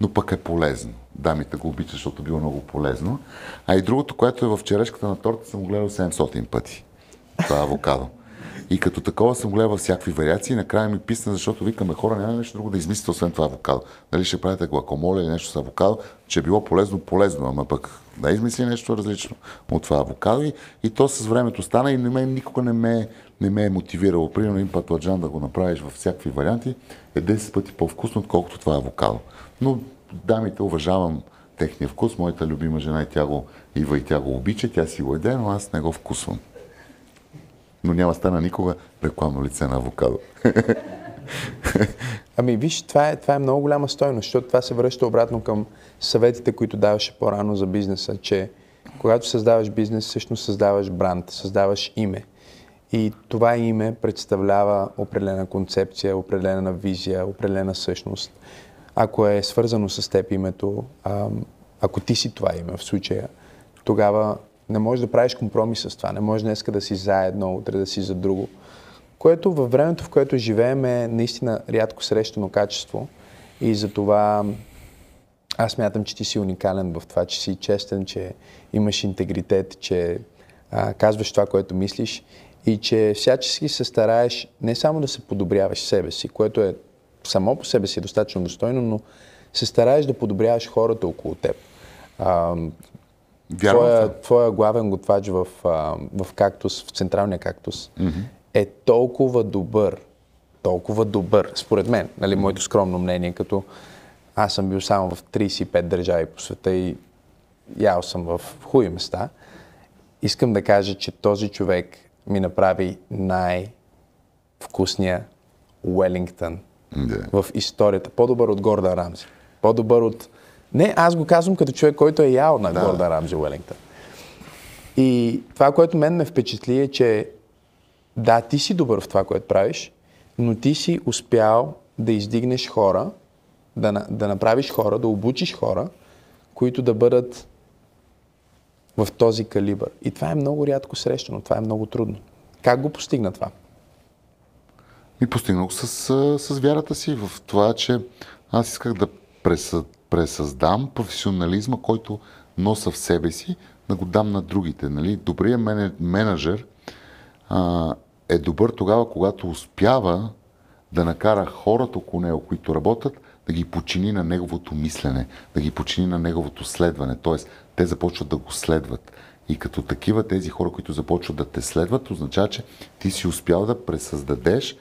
но пък е полезно. Дамите го обичат, защото било много полезно. А и другото, което е в черешката на торта, съм гледал 700 пъти. Това е авокадо. И като такова съм гледал всякакви вариации. Накрая ми писна, защото викаме хора, няма нещо друго да измислите, освен това авокадо. Дали ще правите глакомоля или нещо с авокадо, че е било полезно, полезно, ама пък да измисли нещо различно от това авокадо. И, и то с времето стана и не ме, никога не ме, не ме е мотивирало. Примерно един път да го направиш във всякакви варианти е 10 пъти по-вкусно, отколкото това авокадо. Но дамите уважавам техния вкус. Моята любима жена и тя го, Ива и тя го обича, тя си го еде, но аз не го вкусвам. Но няма стана никога рекламно лице на авокадо. Ами виж, това е, това е много голяма стойност, защото това се връща обратно към съветите, които даваше по-рано за бизнеса, че когато създаваш бизнес, всъщност създаваш бранд, създаваш име. И това име представлява определена концепция, определена визия, определена същност. Ако е свързано с теб името, ако ти си това име в случая, тогава не можеш да правиш компромис с това. Не можеш днеска да си за едно, утре да си за друго. Което във времето, в което живеем е наистина рядко срещано качество. И за това аз мятам, че ти си уникален в това, че си честен, че имаш интегритет, че а, казваш това, което мислиш и че всячески се стараеш не само да се подобряваш себе си, което е само по себе си достатъчно достойно, но се стараеш да подобряваш хората около теб. А, твоя, твоя главен готвач в, в кактус, в централния кактус, mm-hmm. е толкова добър, толкова добър, според мен, нали, моето скромно мнение, като аз съм бил само в 35 държави по света и ял съм в хуи места, искам да кажа, че този човек ми направи най-вкусния Уелингтън yeah. в историята. По-добър от Горда Рамзи. По-добър от... Не, аз го казвам като човек, който е ял на да. Горда Рамзи Уелингтън. И това, което мен ме впечатли е, че да, ти си добър в това, което правиш, но ти си успял да издигнеш хора, да, да направиш хора, да обучиш хора, които да бъдат в този калибър. И това е много рядко срещано, това е много трудно. Как го постигна това? И постигнах с, с вярата си в това, че аз исках да пресъздам професионализма, който носа в себе си, да го дам на другите. Нали? Добрият менеджер а, е добър тогава, когато успява да накара хората около него, които работят, да ги почини на неговото мислене, да ги почини на неговото следване. Тоест, те започват да го следват. И като такива тези хора, които започват да те следват, означава, че ти си успял да пресъздадеш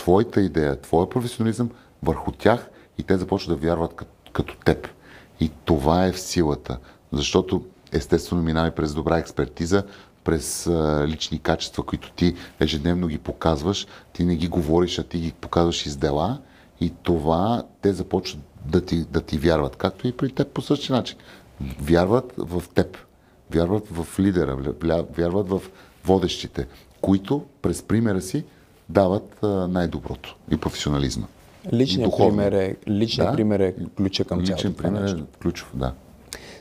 твоята идея, твоя професионализъм върху тях и те започват да вярват като, като теб. И това е в силата. Защото естествено минава през добра експертиза, през а, лични качества, които ти ежедневно ги показваш, ти не ги говориш, а ти ги показваш из дела и това те започват да ти, да ти вярват, както и при теб по същия начин. Вярват в теб, вярват в лидера, вярват в водещите, които през примера си дават най-доброто и професионализма. Личният пример е, личният да? пример е ключа към цялото Личен пример е ключов, да.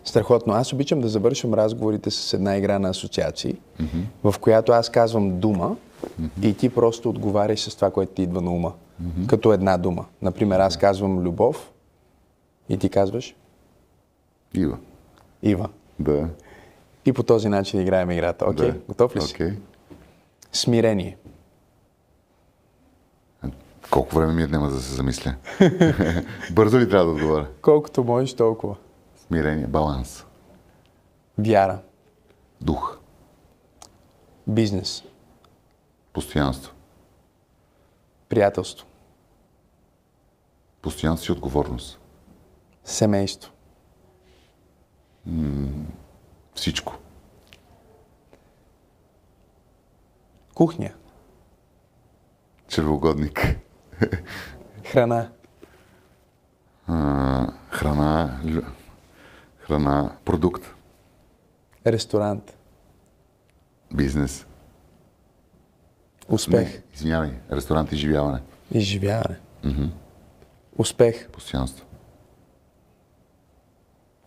Страхотно. Аз обичам да завършвам разговорите с една игра на асоциации, mm-hmm. в която аз казвам дума mm-hmm. и ти просто отговаряш с това, което ти идва на ума. Mm-hmm. Като една дума. Например, аз казвам любов и ти казваш? Ива. Ива. Да. И по този начин играем играта. Окей, okay. да. готов ли си? Okay. Смирение. Колко време ми е днема да се замисля? Бързо ли трябва да отговоря? Колкото можеш, толкова. Смирение, баланс. Вяра. Дух. Бизнес. Постоянство. Приятелство. Постоянство и отговорност. Семейство. М- всичко. Кухня. Червогодник. Храна. А, храна. Храна. Продукт. Ресторант. Бизнес. Успех. Не, извинявай. Ресторант изживяване. Изживяване. Mm-hmm. Успех. Постоянство.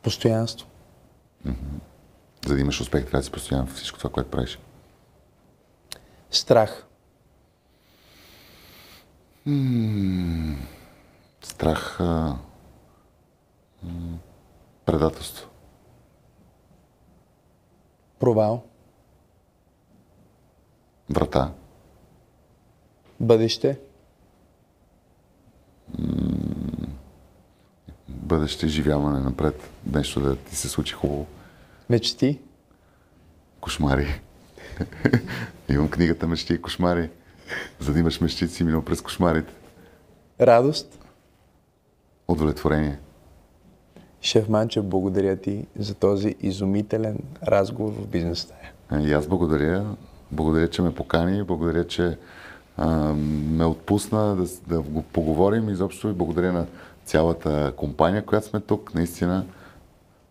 Постоянство. Mm-hmm. За да имаш успех, трябва да си постоянен в всичко това, което правиш. Страх. М- страх. А... М- предателство. Провал. Врата. Бъдеще. М- бъдеще, изживяване напред. Нещо да ти се случи хубаво. Мечти. Кошмари. Имам книгата Мечти и кошмари. За да имаш мечти, си минал през кошмарите. Радост. Удовлетворение. Шеф Манчев, благодаря ти за този изумителен разговор в бизнес стая. И аз благодаря. Благодаря, че ме покани. Благодаря, че а, ме отпусна да, да го поговорим изобщо и благодаря на цялата компания, която сме тук. Наистина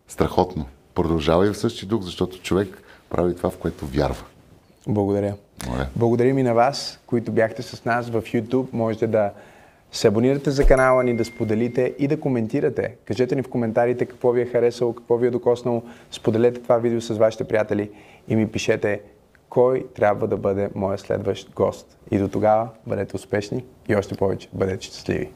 страхотно. Продължавай в същия дух, защото човек прави това, в което вярва. Благодаря. Моля. Благодарим и на вас, които бяхте с нас в YouTube. Можете да се абонирате за канала ни, да споделите и да коментирате. Кажете ни в коментарите какво ви е харесало, какво ви е докоснало. Споделете това видео с вашите приятели и ми пишете кой трябва да бъде моят следващ гост. И до тогава бъдете успешни и още повече бъдете щастливи.